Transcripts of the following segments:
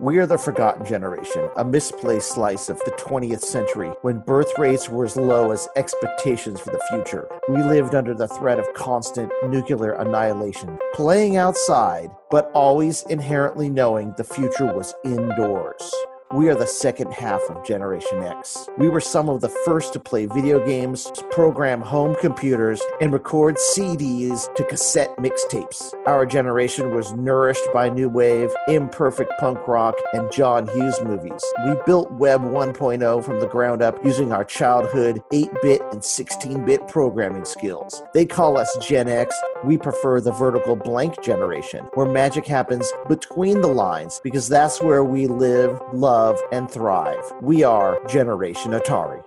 We are the forgotten generation, a misplaced slice of the 20th century when birth rates were as low as expectations for the future. We lived under the threat of constant nuclear annihilation, playing outside, but always inherently knowing the future was indoors. We are the second half of Generation X. We were some of the first to play video games, program home computers, and record CDs to cassette mixtapes. Our generation was nourished by new wave, imperfect punk rock, and John Hughes movies. We built Web 1.0 from the ground up using our childhood 8 bit and 16 bit programming skills. They call us Gen X. We prefer the vertical blank generation, where magic happens between the lines because that's where we live, love, and thrive. We are Generation Atari.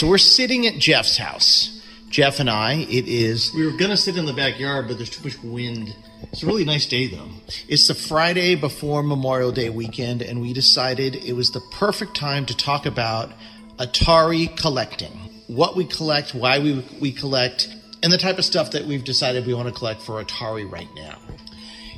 So we're sitting at Jeff's house. Jeff and I, it is. We were gonna sit in the backyard, but there's too much wind. It's a really nice day, though. It's the Friday before Memorial Day weekend, and we decided it was the perfect time to talk about Atari collecting. What we collect, why we, we collect, and the type of stuff that we've decided we want to collect for Atari right now.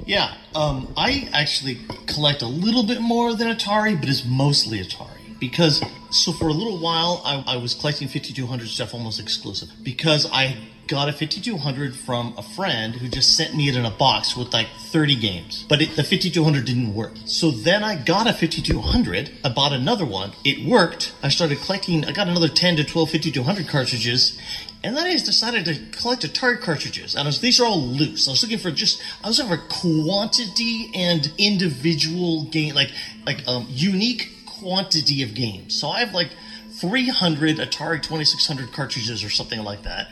Yeah, um, I actually collect a little bit more than Atari, but it's mostly Atari. Because, so for a little while, I, I was collecting 5200 stuff almost exclusive. Because I got a 5200 from a friend who just sent me it in a box with like 30 games. But it, the 5200 didn't work. So then I got a 5200. I bought another one. It worked. I started collecting, I got another 10 to 12 5200 cartridges. And then I just decided to collect Atari cartridges. And was, these are all loose. I was looking for just, I was looking for quantity and individual game, like, like, um, unique quantity of games. So I have like 300 Atari 2600 cartridges or something like that,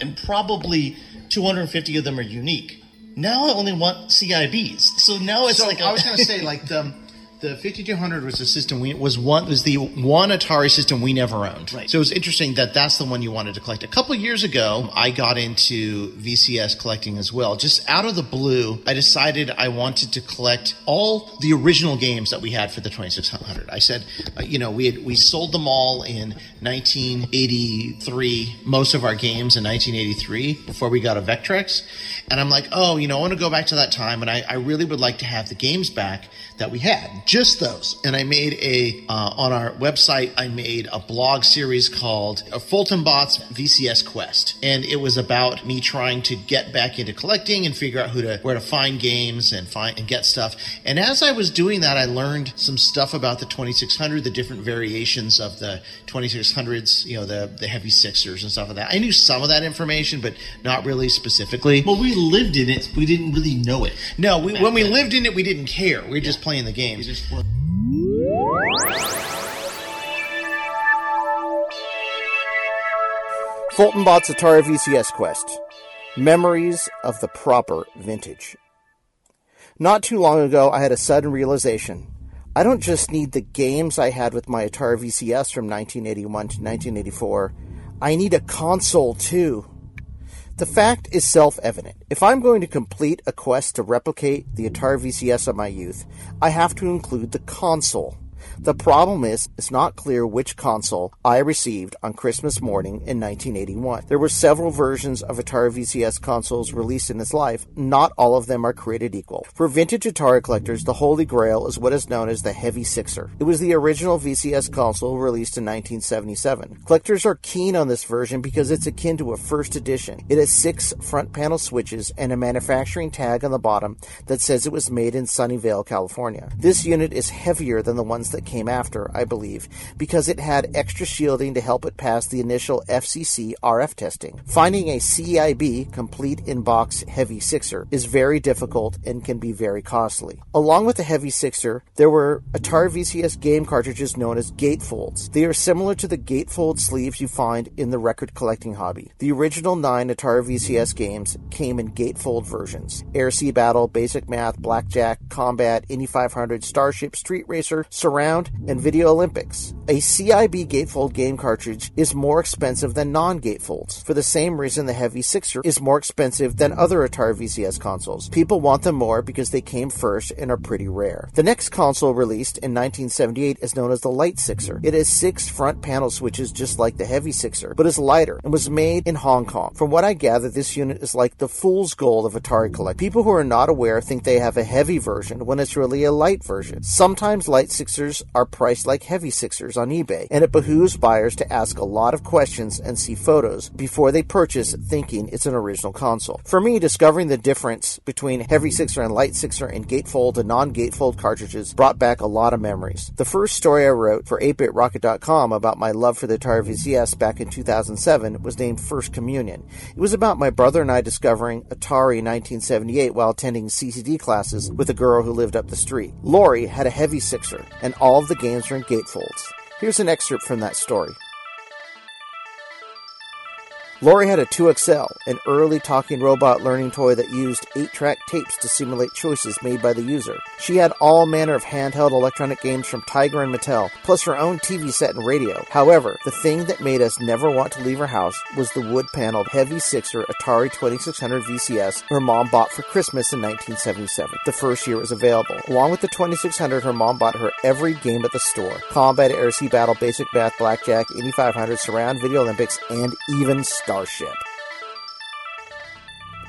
and probably 250 of them are unique. Now I only want CIBs. So now it's so like I was going to say like the um, the 5200 was a system we was one was the one Atari system we never owned. Right. So it was interesting that that's the one you wanted to collect. A couple years ago, I got into VCS collecting as well. Just out of the blue, I decided I wanted to collect all the original games that we had for the 2600. I said, uh, you know, we had, we sold them all in 1983, most of our games in 1983 before we got a Vectrex. And I'm like, oh, you know, I want to go back to that time, and I, I really would like to have the games back that we had, just those. And I made a uh, on our website. I made a blog series called uh, Fulton Bots VCS Quest, and it was about me trying to get back into collecting and figure out who to where to find games and find and get stuff. And as I was doing that, I learned some stuff about the 2600, the different variations of the 2600s. You know, the the heavy sixers and stuff like that. I knew some of that information, but not really specifically. well, we lived in it. We didn't really know it. No, we, when we lived in it, we didn't care. We were just playing the games. Just were- Fulton Bot's Atari VCS Quest Memories of the Proper Vintage. Not too long ago, I had a sudden realization. I don't just need the games I had with my Atari VCS from 1981 to 1984, I need a console too. The fact is self evident. If I'm going to complete a quest to replicate the Atari VCS of my youth, I have to include the console. The problem is, it's not clear which console I received on Christmas morning in 1981. There were several versions of Atari VCS consoles released in its life. Not all of them are created equal. For vintage Atari collectors, the holy grail is what is known as the Heavy Sixer. It was the original VCS console released in 1977. Collectors are keen on this version because it's akin to a first edition. It has six front panel switches and a manufacturing tag on the bottom that says it was made in Sunnyvale, California. This unit is heavier than the ones that came after, I believe, because it had extra shielding to help it pass the initial FCC RF testing. Finding a CIB complete in box Heavy Sixer is very difficult and can be very costly. Along with the Heavy Sixer, there were Atari VCS game cartridges known as gatefolds. They are similar to the gatefold sleeves you find in the record collecting hobby. The original nine Atari VCS games came in gatefold versions Air Sea Battle, Basic Math, Blackjack, Combat, Indy 500, Starship, Street Racer, Surround, and Video Olympics. A CIB gatefold game cartridge is more expensive than non gatefolds. For the same reason, the Heavy Sixer is more expensive than other Atari VCS consoles. People want them more because they came first and are pretty rare. The next console released in 1978 is known as the Light Sixer. It has six front panel switches just like the Heavy Sixer, but is lighter and was made in Hong Kong. From what I gather, this unit is like the fool's gold of Atari Collect. People who are not aware think they have a heavy version when it's really a light version. Sometimes Light Sixers are priced like Heavy Sixers on eBay, and it behooves buyers to ask a lot of questions and see photos before they purchase thinking it's an original console. For me, discovering the difference between Heavy Sixer and Light Sixer and gatefold and non-gatefold cartridges brought back a lot of memories. The first story I wrote for 8bitrocket.com about my love for the Atari VCS back in 2007 was named First Communion. It was about my brother and I discovering Atari in 1978 while attending CCD classes with a girl who lived up the street. Lori had a Heavy Sixer, and all of the games are in gatefolds. Here's an excerpt from that story. Lori had a 2XL, an early talking robot learning toy that used 8 track tapes to simulate choices made by the user. She had all manner of handheld electronic games from Tiger and Mattel, plus her own TV set and radio. However, the thing that made us never want to leave her house was the wood paneled Heavy Sixer Atari 2600 VCS her mom bought for Christmas in 1977, the first year it was available. Along with the 2600, her mom bought her every game at the store Combat, Air Sea Battle, Basic Math, Blackjack, Indy 500, Surround, Video Olympics, and even Starship.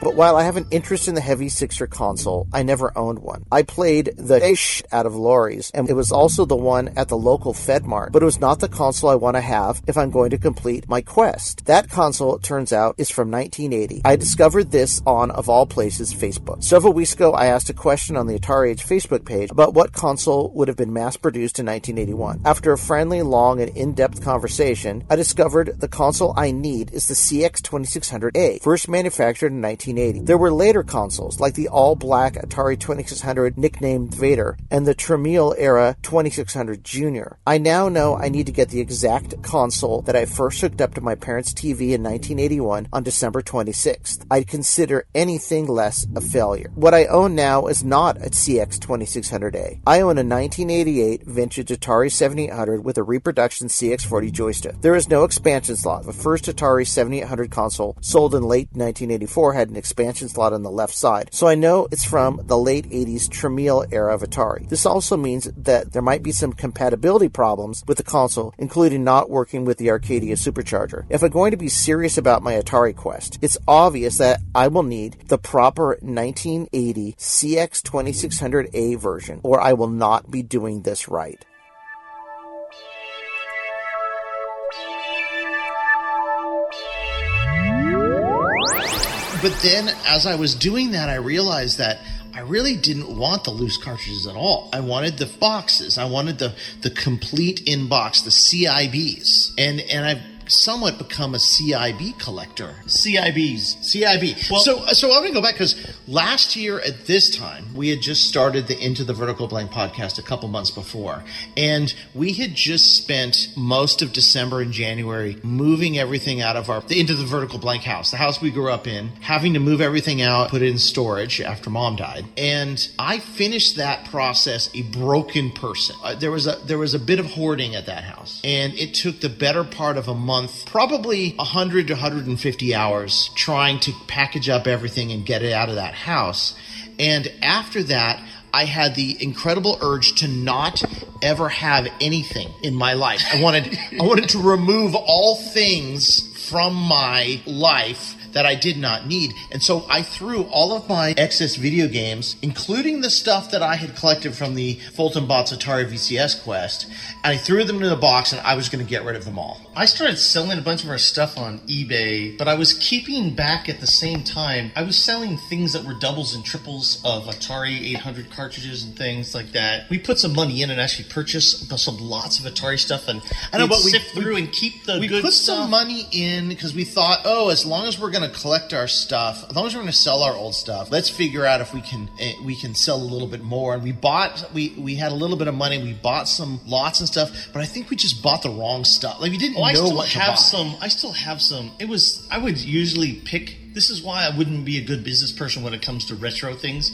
But while I have an interest in the Heavy Sixer console, I never owned one. I played the ish out of Lori's, and it was also the one at the local Fed Mart, but it was not the console I want to have if I'm going to complete my quest. That console, it turns out, is from 1980. I discovered this on, of all places, Facebook. Several weeks ago, I asked a question on the Atari Age Facebook page about what console would have been mass produced in 1981. After a friendly, long, and in depth conversation, I discovered the console I need is the CX2600A, first manufactured in 1980. There were later consoles, like the all black Atari 2600 nicknamed Vader and the Tramiel era 2600 Junior. I now know I need to get the exact console that I first hooked up to my parents' TV in 1981 on December 26th. I'd consider anything less a failure. What I own now is not a CX2600A. I own a 1988 vintage Atari 7800 with a reproduction CX40 joystick. There is no expansion slot. The first Atari 7800 console sold in late 1984 had an expansion slot on the left side, so I know it's from the late 80s Tramiel era of Atari. This also means that there might be some compatibility problems with the console, including not working with the Arcadia supercharger. If I'm going to be serious about my Atari Quest, it's obvious that I will need the proper 1980 CX2600A version, or I will not be doing this right. But then, as I was doing that, I realized that I really didn't want the loose cartridges at all. I wanted the boxes. I wanted the the complete inbox, the CIBs, and and I've somewhat become a CIB collector. CIBs. CIB. Well- so so I'm gonna go back because last year at this time we had just started the Into the Vertical Blank podcast a couple months before, and we had just spent most of December and January moving everything out of our into the Vertical Blank house, the house we grew up in, having to move everything out, put it in storage after mom died, and I finished that process a broken person. Uh, there was a there was a bit of hoarding at that house, and it took the better part of a month, probably 100 to 150 hours, trying to package up everything and get it out of that house. And after that, I had the incredible urge to not ever have anything in my life. I wanted I wanted to remove all things from my life that I did not need. And so I threw all of my excess video games, including the stuff that I had collected from the Fulton Bots Atari VCS Quest, and I threw them into the box and I was going to get rid of them all. I started selling a bunch of our stuff on eBay, but I was keeping back at the same time. I was selling things that were doubles and triples of Atari 800 cartridges and things like that. We put some money in and actually purchased some lots of Atari stuff, and I know, but we- sift we- through and keep the we put stuff. some money in because we thought, oh, as long as we're going to collect our stuff, as long as we're going to sell our old stuff, let's figure out if we can eh, we can sell a little bit more. And we bought we we had a little bit of money. We bought some lots and stuff, but I think we just bought the wrong stuff. Like we didn't Oh, I know still what to have buy. some. I still have some. It was. I would usually pick. This is why I wouldn't be a good business person when it comes to retro things.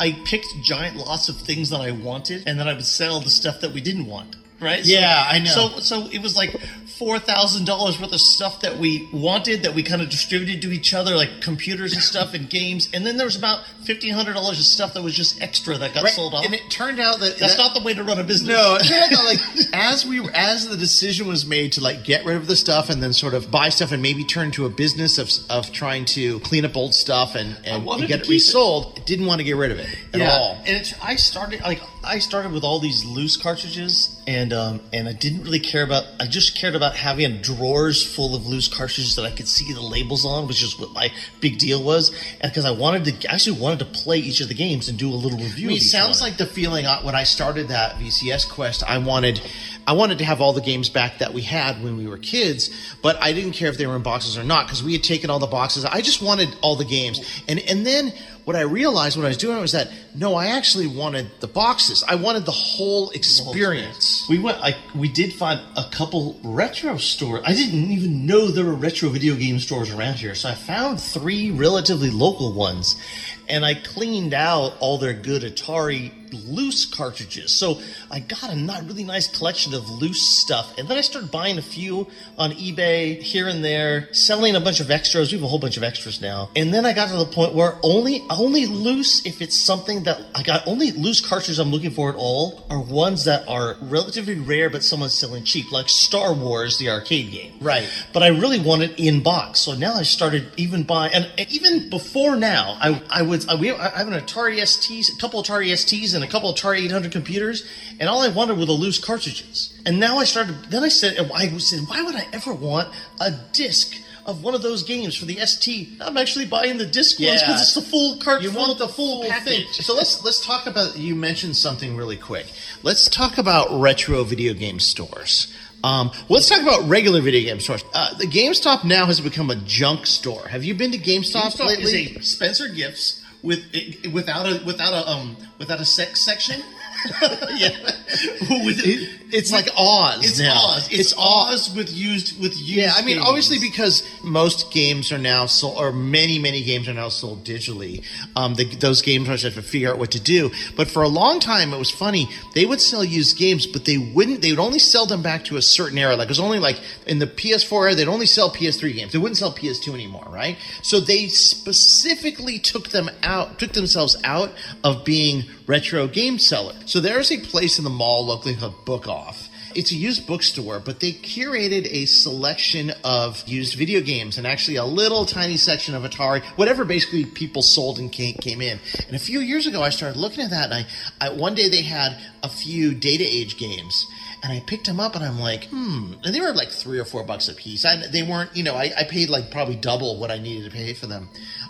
I picked giant lots of things that I wanted, and then I would sell the stuff that we didn't want. Right? So- Yeah, I know. So, so it was like four thousand dollars worth of stuff that we wanted that we kind of distributed to each other, like computers and stuff and games. And then there was about fifteen hundred dollars of stuff that was just extra that got Right, sold off. And it turned out that That's that- not the way to run a business. No, it turned out like as we as the decision was made to like get rid of the stuff and then sort of buy stuff and maybe turn to a business of of trying to clean up old stuff and and, get it keep it. resold, didn't want to get rid of it at all. And it's, I started like I started with all these loose cartridges, and um, and I didn't really care about. I just cared about having drawers full of loose cartridges that I could see the labels on, which is what my big deal was. And because I wanted to, I actually wanted to play each of the games and do a little review. I mean, it sounds one. like the feeling I- when I started that VCS quest. I wanted, I wanted to have all the games back that we had when we were kids, but I didn't care if they were in boxes or not because we had taken all the boxes. I just wanted all the games, and and then what I realized when I was doing it was that no, I actually wanted the boxes. I wanted the whole experience. We went. I we did find a couple retro stores. I didn't even know there were retro video game stores around here, so I found three relatively local ones, and I cleaned out all their good Atari loose cartridges. So I got a not really nice collection of loose stuff, and then I started buying a few on eBay here and there, selling a bunch of extras. We have a whole bunch of extras now, and then I got to the point where only only loose if it's something that I got only loose cartridges I'm looking for at all are ones that are relatively rare but someone's selling cheap, like Star Wars, the arcade game. Right. But I really want it in box, so now I started even buying, and, and even before now, I I would I, we I have an Atari STs, a couple Atari STs, and a couple of Atari 800 computers, and all I wanted were the loose cartridges. And now I started. Then I said, I said, why would I ever want a disc? Of one of those games for the ST, I'm actually buying the disc ones because it's the full cart. You full, want the full thing. package. So let's let's talk about. You mentioned something really quick. Let's talk about retro video game stores. Um, let's talk about regular video game stores. Uh, the GameStop now has become a junk store. Have you been to GameStop, GameStop lately? Spencer Gifts with it, without a without a um without a sex section. yeah, It- it's like Oz it's now. Oz. It's, Oz with used with used. Yeah, I mean, games. obviously, because most games are now sold, or many, many games are now sold digitally. Um, the, those games have to figure out what to do. But for a long time, it was funny. They would sell used games, but they wouldn't. They would only sell them back to a certain era. Like it was only like in the PS4 era, they'd only sell PS3 games. They wouldn't sell PS2 anymore, right? So they specifically took them out, took themselves out of being retro game seller. So there's a place in the mall locally called Book Off. It's a used bookstore, but they curated a selection of used video games and actually a little tiny section of Atari, whatever basically people sold and came, came in. And a few years ago, I started looking at that, and I, I one day they had a few data age games. And I picked them up, and I'm like, hmm. And they were like three or four bucks a piece. I, they weren't, you know, I, I paid like probably double what I needed to pay for them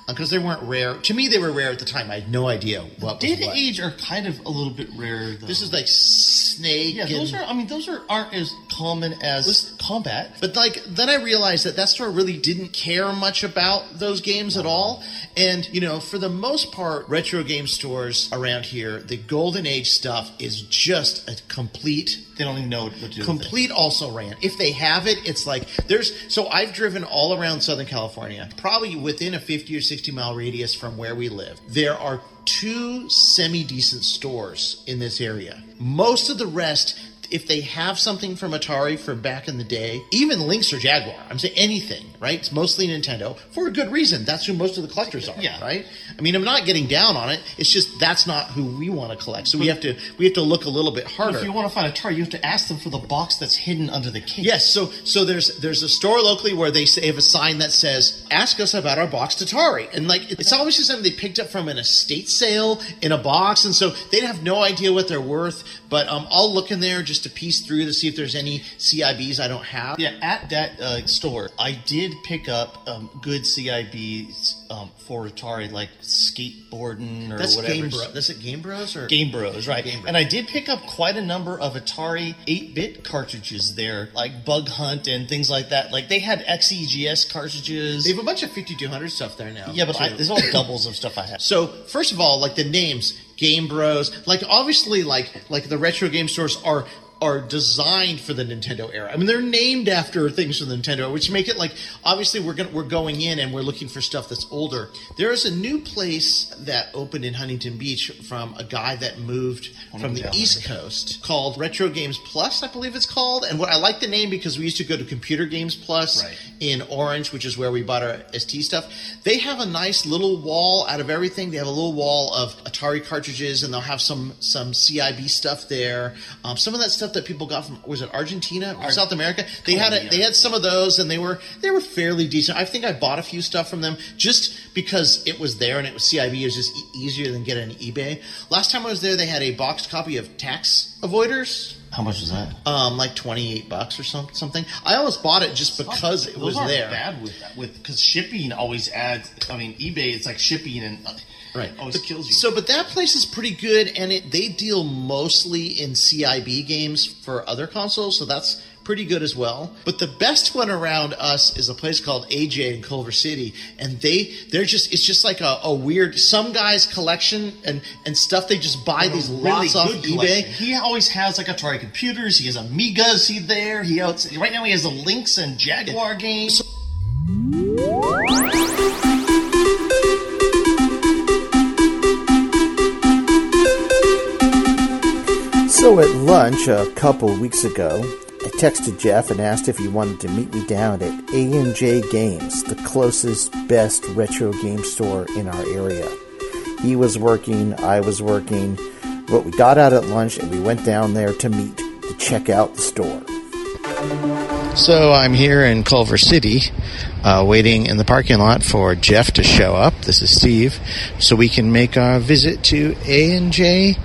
because they weren't rare. To me, they were rare at the time. I had no idea what was Data what. Age are kind of a little bit rare. Though. This is like Snake. yeah, those and- are. I mean, those are aren't as common as combat. But like then I realized that that store really didn't care much about those games at all. And you know, for the most part, retro game stores around here, the golden age stuff is just a complete They don't even know what to do. with it. complete also ran. If they have it, it's like there's so I've driven all around Southern California, probably within a 50 or 60 mile radius from where we live. There are two semi decent stores in this area. Most of the rest if they have something from Atari from back in the day, even Lynx or Jaguar, I'm saying anything, right? It's mostly Nintendo for a good reason. That's who most of the collectors are, Yeah. right? I mean, I'm not getting down on it. It's just that's not who we want to collect. So we have to we have to look a little bit harder. If you want to find Atari, you have to ask them for the box that's hidden under the case. Yes, so so there's there's a store locally where they say, have a sign that says "Ask us about our boxed Atari," and like it's always obviously something they picked up from an estate sale in a box, and so they have no idea what they're worth. But um, I'll look in there just to piece through to see if there's any CIBs I don't have. Yeah, at that uh, store, I did pick up um, good CIBs um, for Atari, like skateboarding or that's whatever. Game Bro. That's at Game Bros or Game Bros, right? Game Bros. And I did pick up quite a number of Atari 8-bit cartridges there, like Bug Hunt and things like that. Like they had XEGS cartridges. They have a bunch of 5200 stuff there now. yeah, but I, there's all doubles of stuff I have. So first of all, like the names, Game Bros, like obviously, like like the retro game stores are are designed for the Nintendo era. I mean, they're named after things from the Nintendo, which make it like obviously we're gonna we're going in and we're looking for stuff that's older. There is a new place that opened in Huntington Beach from a guy that moved from the. East Coast called Retro Games Plus, I believe it's called. And what I like the name because we used to go to Computer Games Plus Right. in Orange, which is where we bought our ST stuff. They have a nice little wall out of everything. They have a little wall of Atari cartridges, and they'll have some some CIB stuff there. Um, some of that stuff that people got from was it Argentina or South America? They had a, they had some of those, and they were they were fairly decent. I think I bought a few stuff from them just because it was there and it was CIB. It was just e- easier than getting eBay. Last time I was there, they had a boxed copy of Tax Avoiders How much was that? um, like twenty eight bucks or some, something. I almost bought it just because it Those was aren't there. Bad with that, with because shipping always adds. I mean, eBay it's like shipping and uh, Right. Oh, always But- kills you. So, but that place is pretty good, and it they deal mostly in CIB games for other consoles, so that's pretty good as well. But the best one around us is a place called A&J in Culver City, and they they're just it's just like a, a weird some guy's collection and and stuff they just buy these lots off eBay. collection. He always has like Atari computers. He has Amigas. He there. He else right now he has the Lynx and Jaguar games. So at lunch a couple weeks ago, I texted Jeff and asked if he wanted to meet me down at A&J Games, the closest, best retro game store in our area. He was working, I was working, but we got out at lunch and we went down there to meet, to check out the store. So I'm here in Culver City, uh, waiting in the parking lot for Jeff to show up. This is Steve, so we can make our visit to A and J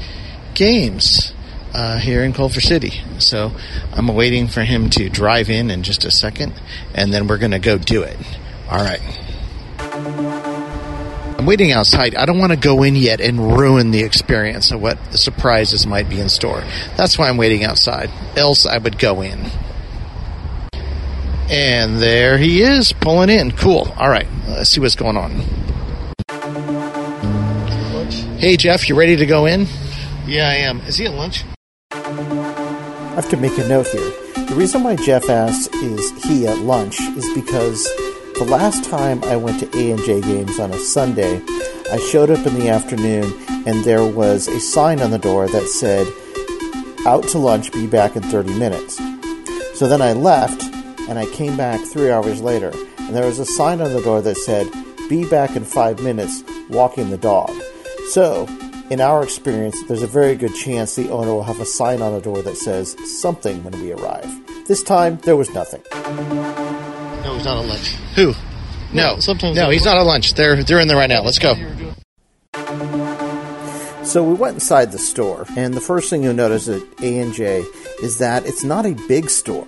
Games uh, here in Culver City. So I'm waiting for him to drive in in just a second, and then we're going to go do it. All right. I'm waiting outside. I don't want to go in yet and ruin the experience of what the surprises might be in store. That's why I'm waiting outside. Else I would go in. And there he is, pulling in. Cool. All right, let's see what's going on. Hey, Jeff, you ready to go in? Yeah, I am. Is he at lunch? I have to make a note here. The reason why Jeff asked is he at lunch is because the last time I went to A and J games on a Sunday, I showed up in the afternoon and there was a sign on the door that said "Out to lunch, be back in 30 minutes." So then I left and I came back 3 hours later and there was a sign on the door that said "Be back in 5 minutes, walking the dog." So, in our experience, there's a very good chance the owner will have a sign on the door that says something when we arrive. This time, there was nothing. No, he's not at lunch. Who? No, No, sometimes no, they- he's not at lunch. They're they're in there right now. Let's go. So we went inside the store, and the first thing you'll notice at A&J is that it's not a big store.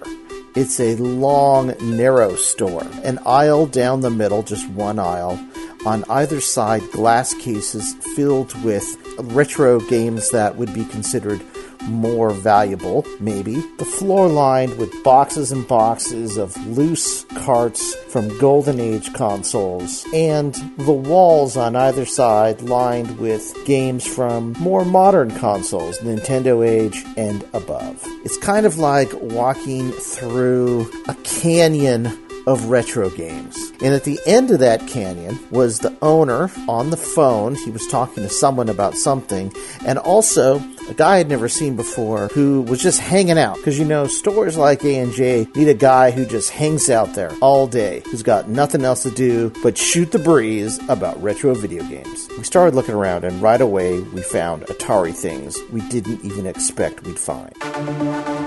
It's a long, narrow store. An aisle down the middle, just one aisle. On either side, glass cases filled with retro games that would be considered more valuable, maybe. The floor lined with boxes and boxes of loose carts from Golden Age consoles, and the walls on either side lined with games from more modern consoles, Nintendo Age and above. It's kind of like walking through a canyon of retro games. And at the end of that canyon was the owner on the phone. He was talking to someone about something, and also a guy I'd never seen before who was just hanging out. Because you know, stores like A&J need a guy who just hangs out there all day, who's got nothing else to do but shoot the breeze about retro video games. We started looking around, and right away we found Atari things we didn't even expect we'd find.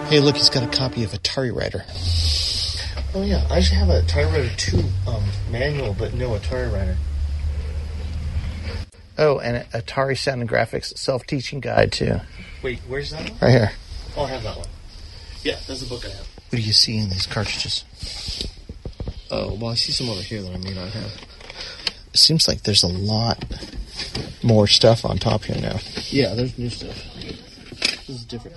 Hey, look, he's got a copy of Atari Writer. Oh yeah, I should have a Atari Writer 2 um, manual, but no Atari Writer. Oh, and Atari Sound and Graphics self-teaching guide too. Wait, where's that one? Right here. Oh, I have that one. Yeah, that's the book I have. What do you see in these cartridges? Oh, well, I see some over here that I may not have. It seems like there's a lot more stuff on top here now. Yeah, there's new stuff. This is different.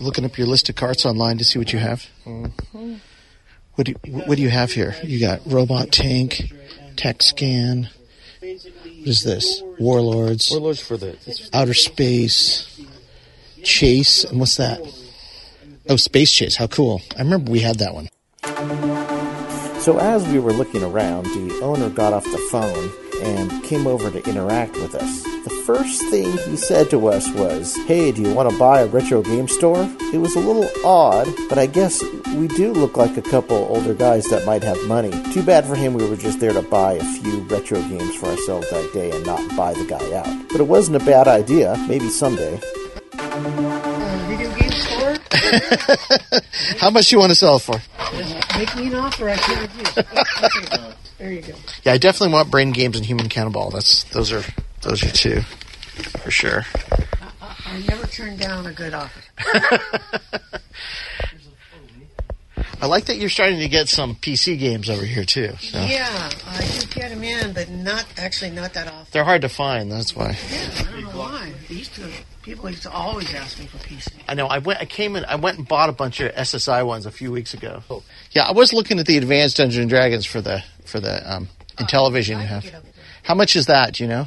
Looking up your list of carts online to see what you have. Mm-hmm. What do you, what do you have here? You got Robot Tank, Tac-Scan. What is this? Warlords. Warlords for the Outer Space. Chase. And what's that? Oh, Space Chase. How cool. I remember we had that one. So as we were looking around, the owner got off the phone and came over to interact with us. The first thing he said to us was, Hey, do you want to buy a retro game store? It was a little odd, but I guess we do look like a couple older guys that might have money. Too bad for him we were just there to buy a few retro games for ourselves that day and not buy the guy out. But it wasn't a bad idea, maybe someday. video game store? How much do you want to sell it for? Make me an offer I can't refuse. There you go. Yeah, I definitely want Brain Games and Human Cannonball. That's those are those are two for sure. I never turn down a good offer. I like that you're starting to get some PC games over here too. So. Yeah, I do get them in, but not actually not that often. They're hard to find. That's why. Yeah, I don't know why. They used to people used to always ask me for PC. I know. I went. I came in. I went and bought a bunch of SSI ones a few weeks ago. Oh. Yeah, I was looking at the Advanced Dungeons and Dragons for the for the um, Intellivision I you have. get up there. How much is that? Do you know?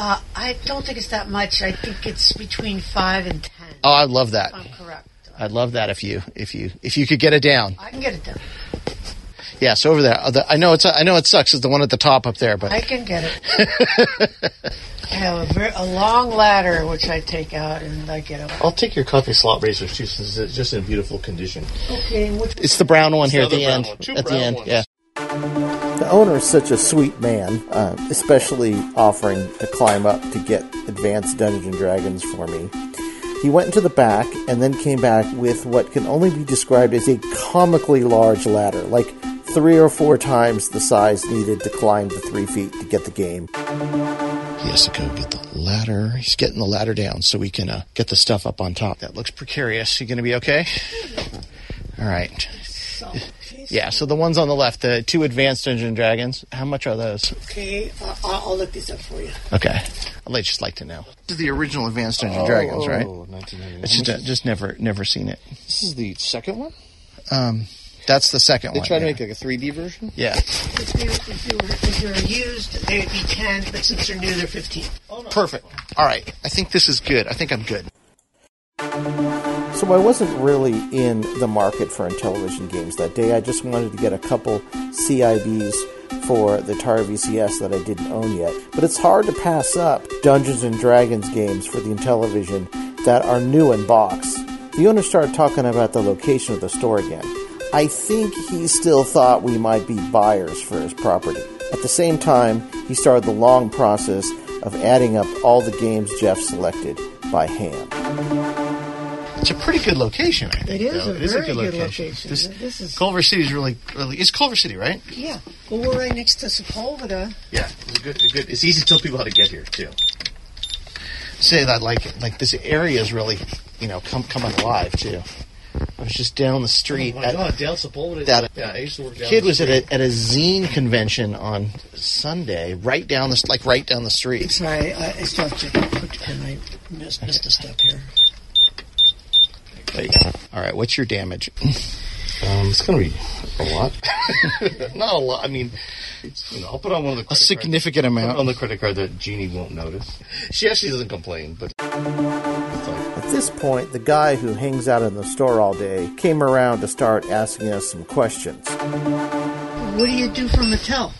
Uh, I don't think it's that much. I think it's between five and ten. Oh, I love that. if I'm correct. I'd love that if you if you if you could get it down. I can get it done. Yes, over there. Uh, I know it's I know it sucks. It's the one at the top up there, but I can get it. I have a, very, a long ladder which I take out and I get up. I'll take your coffee Slot Racers too, since it's just in beautiful condition. Okay, which it's the brown one here at the the end. Two At the brown end, ones. yeah. The owner is such a sweet man, uh, especially offering to climb up to get advanced Dungeons and Dragons for me. He went into the back and then came back with what can only be described as a comically large ladder, like three or four times the size needed to climb the three feet to get the game. He has to go get the ladder. He's getting the ladder down so we can uh, get the stuff up on top. That looks precarious. You going to be okay? All right. So, Yeah. So the ones on the left, the two advanced Dungeons and Dragons. How much are those? okay, uh, I'll, I'll look this up for you. Okay. I'd just like to know. This is the original advanced Dungeons and Dragons, right? Oh, 1999. It's just, uh, just never never seen it. This is the second one. Um, that's the second They one. tried to yeah. make like a 3D version. yeah. If they, if they were if they were used, they would be ten, but since they're new, they're fifteen. Perfect. All right. I think this is good. I think I'm good. So I wasn't really in the market for Intellivision games that day. I just wanted to get a couple CIBs for the Atari VCS that I didn't own yet. But it's hard to pass up Dungeons and Dragons games for the Intellivision that are new in box. The owner started talking about the location of the store again. I think he still thought we might be buyers for his property. At the same time, he started the long process of adding up all the games Jeff selected by hand. It's a pretty good location. I think. It is though. a It is very good location. This, This is- Culver City is really, really. It's Culver City, right? Yeah, well, we're right next to Sepulveda. Yeah, it's a good, a good. It's easy to tell people how to get here too. Say that like like this area is really, you know, come coming alive too. I was just down the street. Oh my at- God, Dale Sepulveda. That- yeah, I used to work down. kid was at a at a zine convention on Sunday, right down the like right down the street. Sorry, I, I still have to put, and I missed, missed a step here. There you go. All right, what's your damage? Um, it's gonna be a lot. Not a lot. I mean, It's, you know, I'll put on one of the a significant cards. Put on the credit card that Jeannie won't notice. She actually doesn't complain, but At this point, the guy who hangs out in the store all day came around to start asking us some questions. what do you do for Mattel?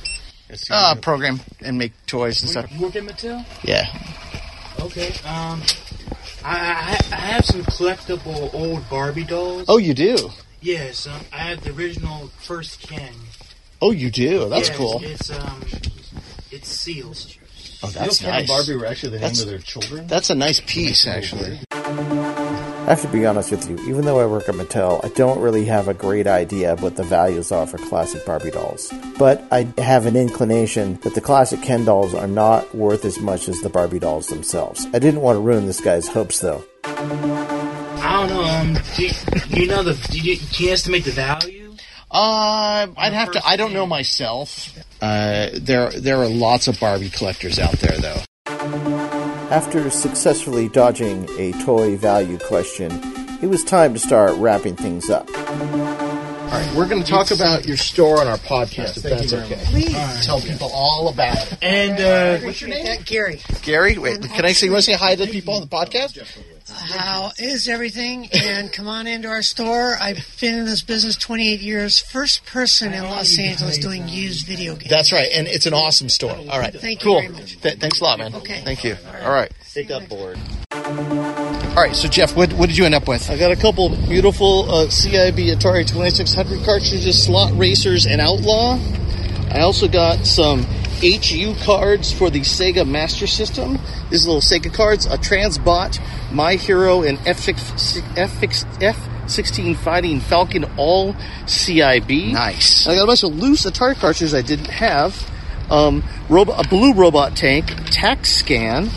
Uh, program and make toys and stuff. You work at Mattel? Yeah. Okay. Um, I, I I have some collectible old Barbie dolls. Oh, you do? Yes, um, I have the original first Ken. Oh, you do? That's Yes, cool. It's um, it's seals. Oh, that's Ken and nice. Barbie were actually the That's- name of their children. That's a nice piece, actually. I have to be honest with you, even though I work at Mattel, I don't really have a great idea of what the values are for classic Barbie dolls. But I have an inclination that the classic Ken dolls are not worth as much as the Barbie dolls themselves. I didn't want to ruin this guy's hopes though. I don't know. Um, do you, do you know the? Do you, can you estimate the value? Uh, I'd have to. I don't know myself. Uh, there there are lots of Barbie collectors out there, though. After successfully dodging a toy value question, it was time to start wrapping things up. All right, we're going to talk about your store on our podcast, if that's okay. Please. Tell people all about it. And uh, What's your name? That, Gary. Gary, wait, can I say? You want to say hi to the people on the podcast? How is everything? And come on into our store. I've been in this business 28 years. First person in Los Angeles doing used video games. That's right, and it's an awesome store. All right, Thank you cool. very much. Th- thanks a lot, man. Okay. Thank you. All right. Take that board. All right. So Jeff, what, what did you end up with? I got a couple beautiful uh, CIB Atari 2600 cartridges, slot racers, and Outlaw. I also got some HU cards for the Sega Master System. These little Sega cards, a Transbot, My Hero, and F16 Fighting Falcon all CIB. Nice. I got a bunch of loose Atari cartridges I didn't have. Um, robo- a blue robot tank, Tac-Scan,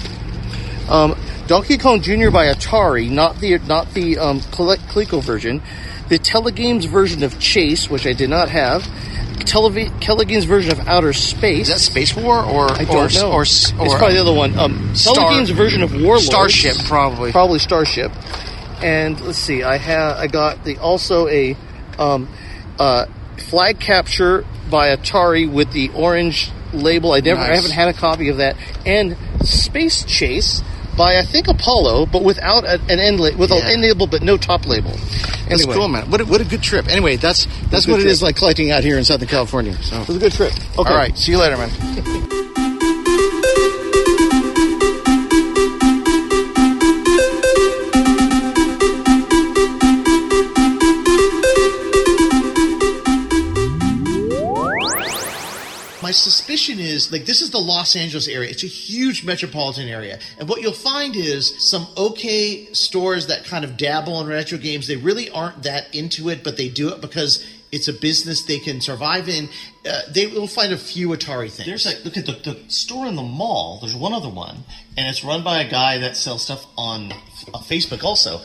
um, Donkey Kong Jr. by Atari, not the not the um, Coleco version. The Telegames version of Chase, which I did not have. Televi- Telegames version of Outer Space. Is that Space War or I don't know. or, or, it's probably the other one. Um, Star- Telegames version of Warlord. Starship probably? Probably Starship. And let's see, I have I got the also a um, uh, flag capture by Atari with the orange label. I never, I haven't had a copy of that. And Space Chase by I think Apollo, but without a, an end la- with Yeah. an end label but no top label. That's Anyway, cool, man. What a, what a good trip. Anyway, that's that's what it trip. is like collecting out here in Southern California. So, It was a good trip. Okay. all right. See you later, man. Suspicion is like this is the Los Angeles area. It's a huge metropolitan area. And what you'll find is some okay stores that kind of dabble in retro games. They really aren't that into it, but they do it because it's a business they can survive in. Uh, they will find a few Atari things. There's like look at the, the store in the mall. There's one other one, and it's run by a guy that sells stuff on uh, Facebook also.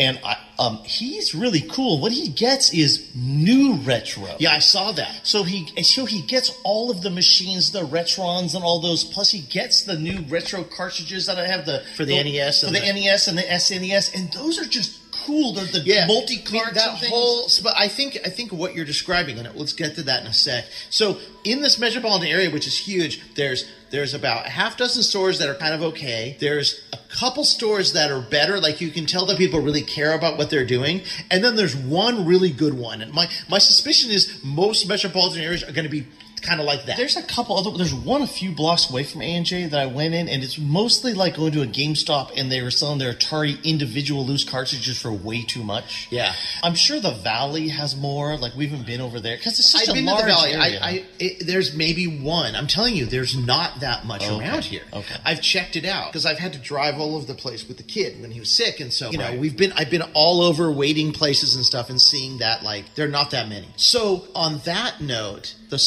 And I, um, he's really cool. What he gets is new retro. yeah, I saw that. So he so he gets all of the machines, the Retrons and all those. Plus he gets the new retro cartridges that I have the For the NES for the, the- NES and the SNES, and those are just cool. They're the yeah, multi cards. that whole. But I think I think what you're describing, and let's get to that in a sec. So in this metropolitan area, which is huge, there's there's about a half dozen stores that are kind of okay. There's a couple stores that are better, like you can tell that people really care about what they're doing, and then there's one really good one. And my my suspicion is most metropolitan areas are going to be kind of like that. There's a couple other. There's one a few blocks away from A and J that I went in, and it's mostly like going to a GameStop, and they were selling their Atari individual loose cartridges for way too much. Yeah. I'm sure the Valley has more. Like we haven't been over there because it's such I've a been to large the valley. area. I, I it, there's maybe one. I'm telling you, there's not that much Okay. around here. Okay. I've checked it out because I've had to drive all over the place with the kid when he was sick, and so you know we've been. I've been all over waiting places and stuff, and seeing that like they're not that many. So on that note, the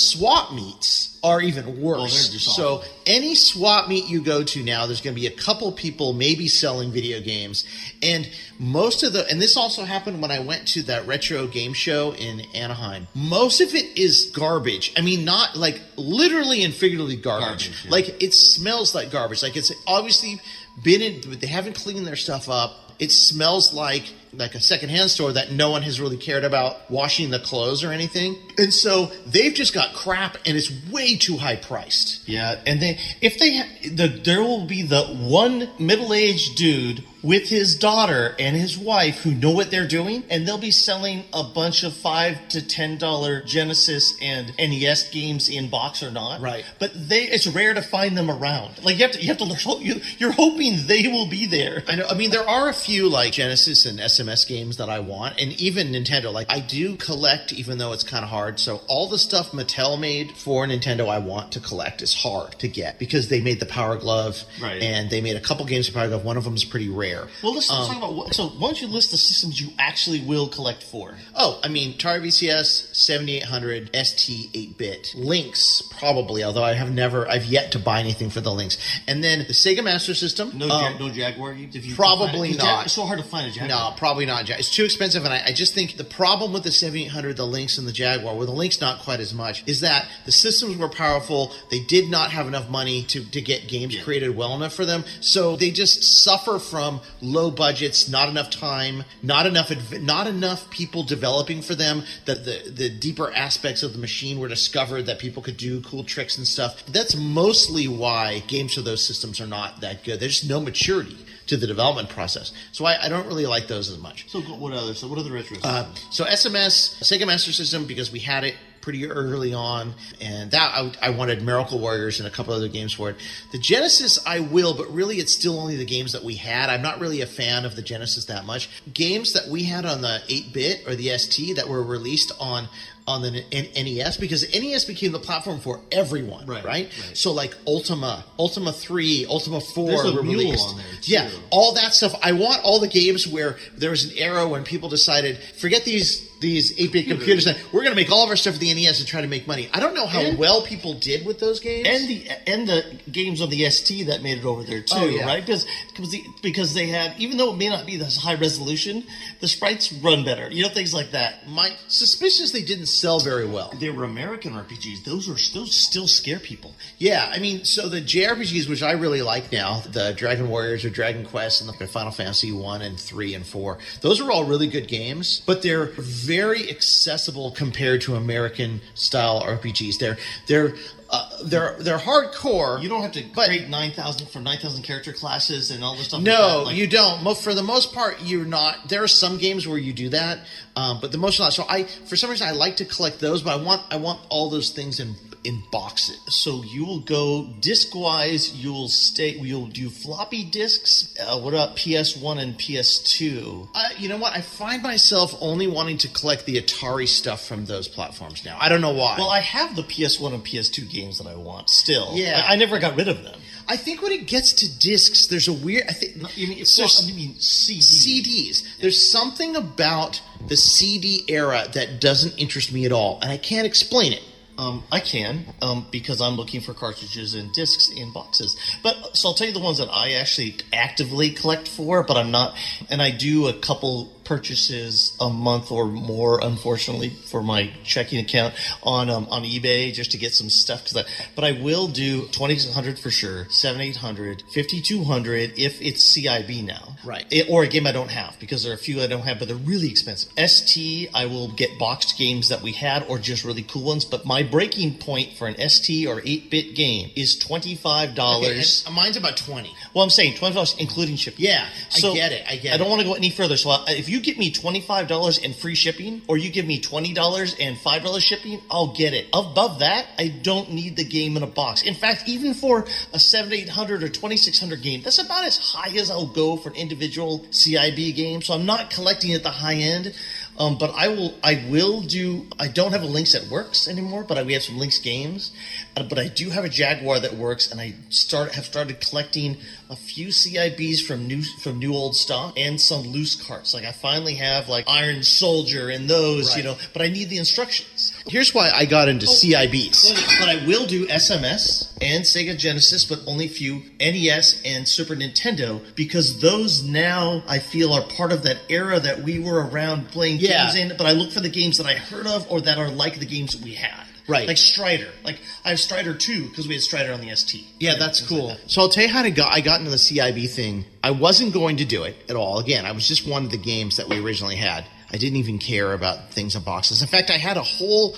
swap meets are even worse. Oh, they're so any swap meet you go to now, there's going to be a couple people maybe selling video games, and most of the and this also happened when I went to that retro game show in Anaheim. Most of it is garbage. I mean, not like literally and figuratively garbage. Garbage, yeah. Like it smells like garbage. Like it's obviously been in, but they haven't cleaned their stuff up. It smells like like a secondhand store that no one has really cared about washing the clothes or anything. And so they've just got crap, and it's way too high priced. Yeah, and they if they ha- the there will be the one middle aged dude with his daughter and his wife who know what they're doing, and they'll be selling a bunch of five to ten dollar Genesis and NES games in box or not. Right. But they it's rare to find them around. Like you have to you have to you, you're hoping they will be there. I know. I mean, there are a few like Genesis and SMS games that I want, and even Nintendo. Like, I do collect, even though it's kind of hard. So, all the stuff Mattel made for Nintendo, I want to collect is hard to get because they made the Power Glove, Right. And they made a couple games for Power Glove. One of them is pretty rare. Well, let's Um, talk about what, so. Why don't you list the systems you actually will collect for? Oh, I mean, Atari VCS, 7800, ST 8 bit. Lynx, probably, although I have never, I've yet to buy anything for the Lynx. And then the Sega Master System. No, um, no Jaguar games. If you probably it. not. Jag- it's so hard to find a Jaguar. No, probably not. It's too expensive, and I, I just think the problem with the 7800, the Lynx, and the Jaguar, where the Lynx not quite as much, is that the systems were powerful. They did not have enough money to, to get games created well enough for them, so they just suffer from low budgets, not enough time, not enough not enough people developing for them. That the the deeper aspects of the machine were discovered that people could do cool tricks and stuff. That's mostly why games for those systems are not that good. There's just no maturity to the development process. So I, I don't really like those as much. So what other? So what other retros? Uh, so SMS, Sega Master System, because we had it pretty early on, and that I, I wanted Miracle Warriors and a couple other games for it. The Genesis, I will, but really it's still only the games that we had. I'm not really a fan of the Genesis that much. Games that we had on the 8-bit or the ST that were released on on the N- NES because NES became the platform for everyone, right? Right, So like Ultima, Ultima 3, Ultima 4 a were released. on there, too. Yeah, all that stuff. I want all the games where there was an era when people decided, forget these these 8-bit computers, and we're going to make all of our stuff for the NES and try to make money. I don't know how And- well people did with those games. and the and the games on the ST that made it over there too, Oh, yeah. right? Because because, the, because they had even though it may not be this high resolution, the sprites run better. You know things like that. my suspicious they didn't sell very well. They were American RPGs. Those are still still scare people. Yeah, I mean, so the JRPGs, which I really like now, the Dragon Warriors or Dragon Quest and the Final Fantasy one and three and four, those are all really good games, but they're very accessible compared to American style RPGs. They're they're uh, they're they're hardcore. You don't have to But- create nine thousand for nine thousand character classes and all this stuff. like No, that. Like, you don't. Mo- For the most part, you're not. There are some games where you do that, um, but the most not. So I, for some reason, I like to collect those, but I want I want all those things in in boxes. So you will go disc wise. You'll stay. You'll do floppy discs. Uh, what about PS One and PS Two? Uh, you know what? I find myself only wanting to collect the Atari stuff from those platforms now. I don't know why. Well, I have the PS One and PS Two games that I want still. Yeah. I, I never got rid of them. I think when it gets to discs, there's a weird. I think You mean well, I mean CD. CDs. There's something about the CD era that doesn't interest me at all, and I can't explain it. Um, I can um, because I'm looking for cartridges and discs in boxes. But so I'll tell you the ones that I actually actively collect for, but I'm not. And I do a couple purchases a month or more, unfortunately, for my checking account on um, on eBay just to get some stuff. Cause I, but I will do 2600 for sure, 7800, 5200 if it's CIB now, Right. It- or a game I don't have because there are a few I don't have, but they're really expensive. ST, I will get boxed games that we had or just really cool ones. But my breaking point for an ST or 8 bit game is $25. Okay, mine's about twenty. well, I'm saying $25 including shipping. Yeah, I get it, I get I don't it. want to go any further. So I, if you give me $25 and free shipping or you give me $20 and $5 shipping, I'll get it. Above that, I don't need the game in a box. In fact, even for a 7800 or 2600 game, that's about as high as I'll go for an individual CIB game. So I'm not collecting at the high end. Um, but I will, I will do. I don't have a Lynx that works anymore, but I, we have some Lynx games. Uh, but I do have a Jaguar that works, and I start have started collecting a few CIBs from new from new old stock and some loose carts. Like I finally have like Iron Soldier and those, you know. But I need the instructions. Here's why I got Oh. into CIBs. But, but I will do SMS and Sega Genesis, but only few NES and Super Nintendo because those now I feel are part of that era that we were around playing Yeah. games in. But I look for the games that I heard of or that are like the games that we had. Right. Like Strider. Like I have Strider 2 because we had Strider on the ST. Yeah, that's Things like cool. that. so I'll tell you how to go. I got into the CIB thing. I wasn't going to do it at all. Again, I was just one of the games that we originally had. I didn't even care about things in boxes. In fact, I had a whole,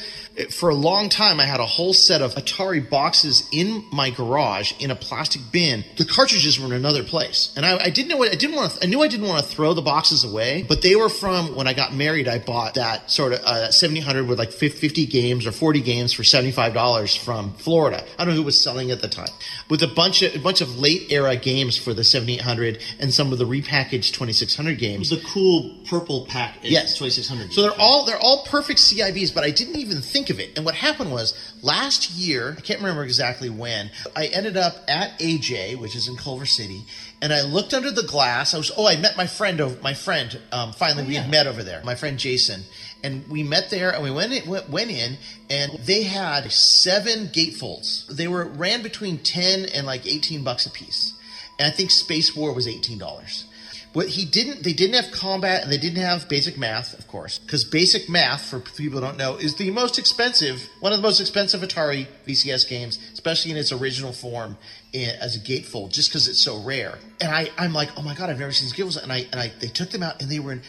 for a long time, I had a whole set of Atari boxes in my garage in a plastic bin. The cartridges were in another place, and I, I didn't know what I didn't want. To, I knew I didn't want to throw the boxes away, but they were from when I got married. I bought that sort of uh, 1700 with like 50 games or 40 games for 75 dollars from Florida. I don't know who was selling at the time, with a bunch of a bunch of late era games for the 7800 and some of the repackaged 2600 games. The cool purple pack. Yes. 2600. So they're all they're all perfect CIBs, but I didn't even think of it. And what happened was last year, I can't remember exactly when, I ended up at A&J, which is in Culver City, and I looked under the glass. I was oh, I met my friend over my friend. Um, finally, Oh, we had met over there. My friend Jason, and we met there, and we went in, went, went in, and they had seven gatefolds. They were ran between ten and like eighteen bucks a piece, and I think Space War was eighteen dollars. What he didn't, they didn't have combat and they didn't have basic math, of course, because basic math, for people who don't know, is the most expensive, one of the most expensive Atari VCS games, especially in its original form i- as a gatefold, just because it's so rare. And I, I'm like, oh my god, I've never seen these gatefolds. And I, and I, they took them out and they were in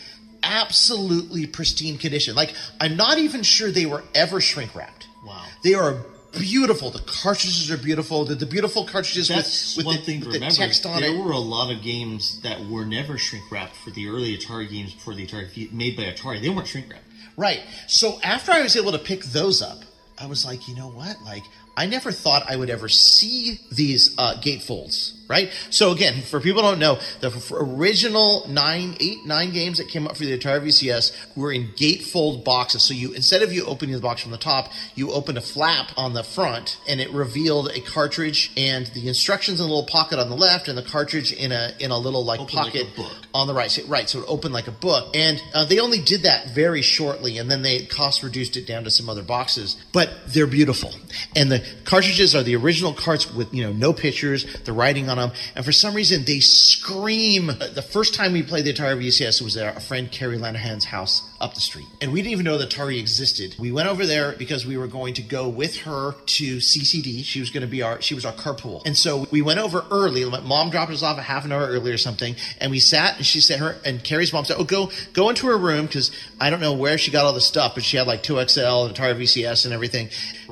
absolutely pristine condition. Like I'm not even sure they were ever shrink wrapped. Wow. They are beautiful. The cartridges are beautiful. The, the beautiful cartridges That's with, with one the, thing to with the remember. text on there it. were a lot of games that were never shrink wrapped for the early Atari games before the Atari made by Atari. They weren't shrink wrapped. Right. So after I was able to pick those up, I was like, you know what? Like, I never thought I would ever see these uh, gatefolds. Right. So again, for people who don't know, the f- original nine, eight, nine games that came up for the Atari VCS were in gatefold boxes. So you instead of you opening the box from the top, you opened a flap on the front, and it revealed a cartridge and the instructions in a little pocket on the left, and the cartridge in a in a little like Open like pocket book. on the right. So, right, so it opened like a book, and uh, they only did that very shortly, and then they cost reduced it down to some other boxes. But they're beautiful, and the cartridges are the original carts with you know no pictures, the writing on them, and for some reason they scream. The first time we played the Atari VCS was at our friend Carrie Lanahan's house up the street, and we didn't even know that Tari existed. We went over there because we were going to go with her to CCD. She was going to be our she was our carpool, and so we went over early. My mom dropped us off a half an hour early or something, and we sat. And she said her and Carrie's mom said, "Oh, go go into her room because I don't know where she got all the stuff, but she had like two XL and Atari VCS and everything,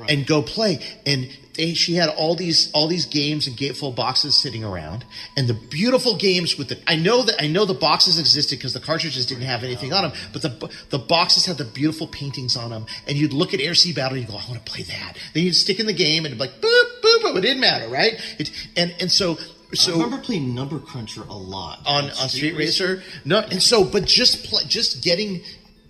and go play." And they, she had all these all these games and gatefold boxes sitting around, and the beautiful games with the. I know that I know the boxes existed because the cartridges didn't have anything on them, but the the boxes had the beautiful paintings on them, and you'd look at Air Sea Battle, and you'd go, "I want to play that." Then you'd stick in the game, and it'd be like boop boop, but it didn't matter, right? It, and and so so I remember playing Number Cruncher a lot on on Street Racer. No, and so but just pl- just getting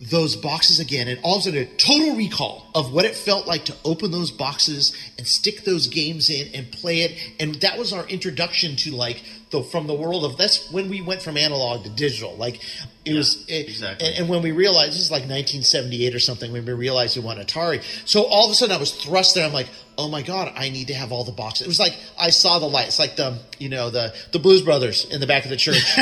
those boxes again, and all of a sudden a total recall of what it felt like to open those boxes and stick those games in and play it, and that was our introduction to like the from the world of that's when we went from analog to digital. Like it was eh, it, exactly. and, and when we realized this is like 1978 or something, when we realized we want Atari. So all of a sudden I was thrust there. I'm like, oh my god, I need to have all the boxes. It was like I saw the light. It's like the you know the the Blues Brothers in the back of the church.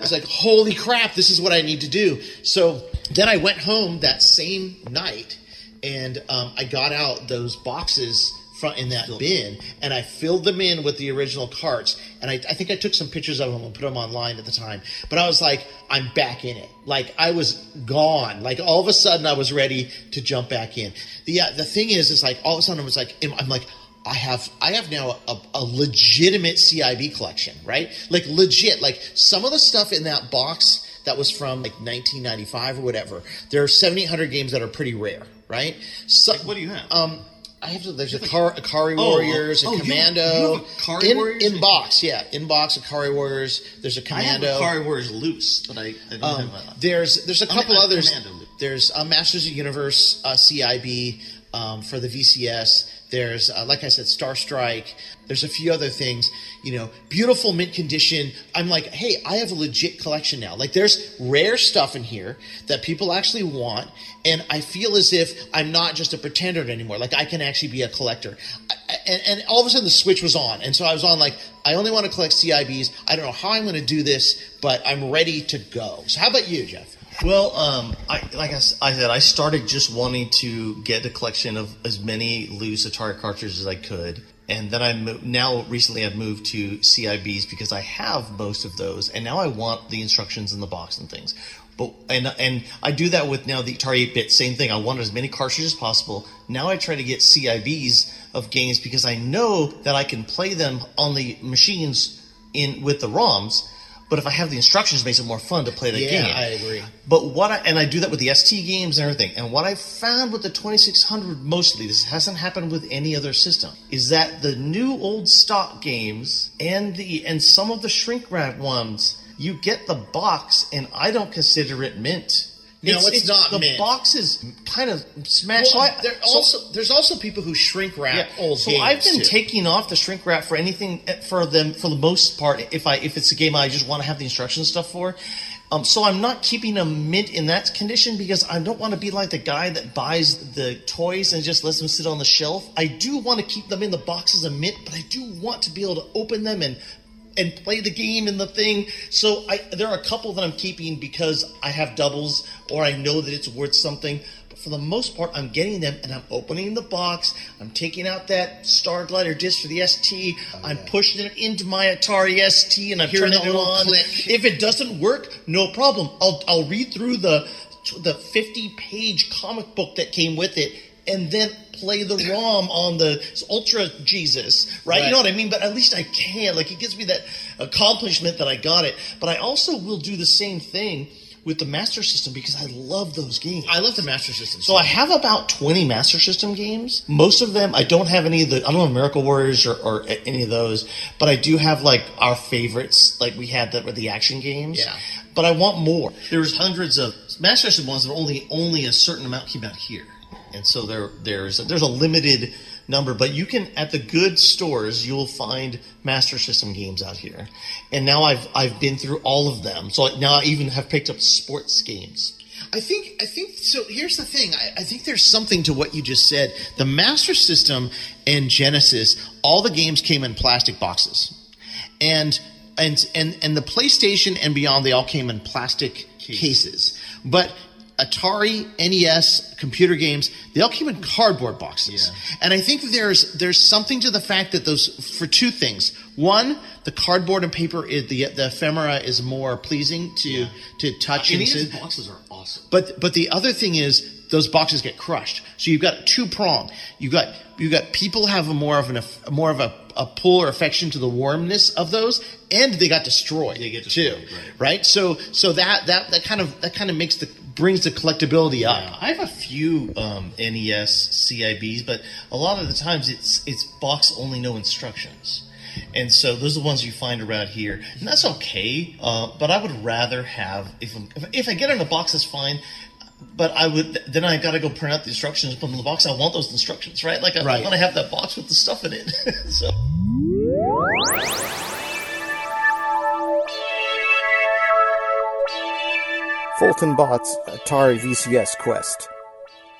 it's like, holy crap, this is what I need to do. So then I went home that same night and um, I got out those boxes front in that bin and I filled them in with the original carts. And I, I think I took some pictures of them and put them online at the time. But I was like, I'm back in it. Like I was gone. Like all of a sudden I was ready to jump back in. The uh, the thing is, is like all of a sudden I was like, I'm like. I have I have now a, a legitimate CIB collection, right? Like legit. Like some of the stuff in that box that was from like 1995 or whatever. There are 7,800 games that are pretty rare, right? So, what do you have? Um, I have to, there's a Car, Ikari Oh, Warriors, oh, a you have- Commando. you have Ikari in, Warriors? in box, yeah, in box Ikari Warriors. There's a I have Commando. Atari Warriors loose, but I, I don't Um, have a. there's there's a couple I have others. Commando. There's uh, Masters of Universe uh, CIB um, for the VCS. There's uh, like I said, Star Strike. There's a few other things. You know, beautiful mint condition. I'm like, hey, I have a legit collection now. Like, there's rare stuff in here that people actually want, and I feel as if I'm not just a pretender anymore. Like, I can actually be a collector. I, and, and all of a sudden, the switch was on, and so I was on like, I only want to collect CIBs. I don't know how I'm going to do this, but I'm ready to go. So, how about you, Jeff? Well, um, I, like I, I said, I started just wanting to get a collection of as many loose Atari cartridges as I could, and then I mo- now recently I've moved to CIBs because I have most of those, and now I want the instructions in the box and things. But and and I do that with now the Atari 8-bit. Same thing. I want as many cartridges as possible. Now I try to get CIBs of games because I know that I can play them on the machines in with the ROMs. But if I have the instructions, it makes it more fun to play the Yeah, game. Yeah, I agree. But what I and I do that with the ST games and everything. And what I found with the 2600 mostly, this hasn't happened with any other system, is that the new old stock games and the and some of the shrink wrap ones, you get the box, and I don't consider it mint. No, it's not The mint. box is kind of smashed. Well, so there so- also there's also people who shrink wrap old so games. I've been too. taking off the shrink wrap for anything eh, for them for the most part. If I if it's a game I just want to have the instructions stuff for, um, so I'm not keeping them mint in that condition because I don't want to be like the guy that buys the toys and just lets them sit on the shelf. I do want to keep them in the boxes of mint, but I do want to be able to open them and and play the game and the thing. So I, there are a couple that I'm keeping because I have doubles or I know that it's worth something. But for the most part, I'm getting them and I'm opening the box. I'm taking out that Starglider disc for the ST. Oh, I'm pushing it into my Atari ST and I'm turning the it on. click. If it doesn't work, no problem. I'll I'll read through the the 50 page comic book that came with it. And then play the ROM on the Ultra Jesus, right? You know what I mean? But at least I can. Like it gives me that accomplishment that I got it. But I also will do the same thing with the Master System because I love those games. I love the Master System. So I have about 20 Master System games. Most of them, I don't have any of the, I don't have Miracle Warriors or, or any of those, but I do have like our favorites, like we had the, the action games. Yeah. But I want more. There's hundreds of Master System ones, but only only a certain amount came out here, and so there there's there's a limited number. But you can at the good stores you'll find Master System games out here, and now I've I've been through all of them. So now I even have picked up sports games. I think I think so. Here's the thing. I, I think there's something to what you just said. The Master System and Genesis, all the games came in plastic boxes, and and and and the PlayStation and beyond, they all came in plastic cases. But Atari, NES, computer games, they all came in cardboard boxes. And I think there's there's something to the fact that those for two things. One, the cardboard and paper, is, the the ephemera is more pleasing to to touch and NES to, boxes are awesome. but but the other thing is those boxes get crushed. So you've got two prong. You've got you got people have a more of an more of a, a pull or affection to the warmness of those, and they got destroyed. They get too, right. right? So so that that that kind of that kind of makes the brings the collectability up. I have a few um, NES CIBs, but a lot of the times it's it's box only, no instructions. And so those are the ones you find around here, and that's okay. Uh, but I would rather have if I'm, if, I get in a box, that's fine. But I would then I got to go print out the instructions, put them in the box. I want those instructions, right? Like I, Right. want to have that box with the stuff in it. so Fulton Bot's Atari VCS Quest.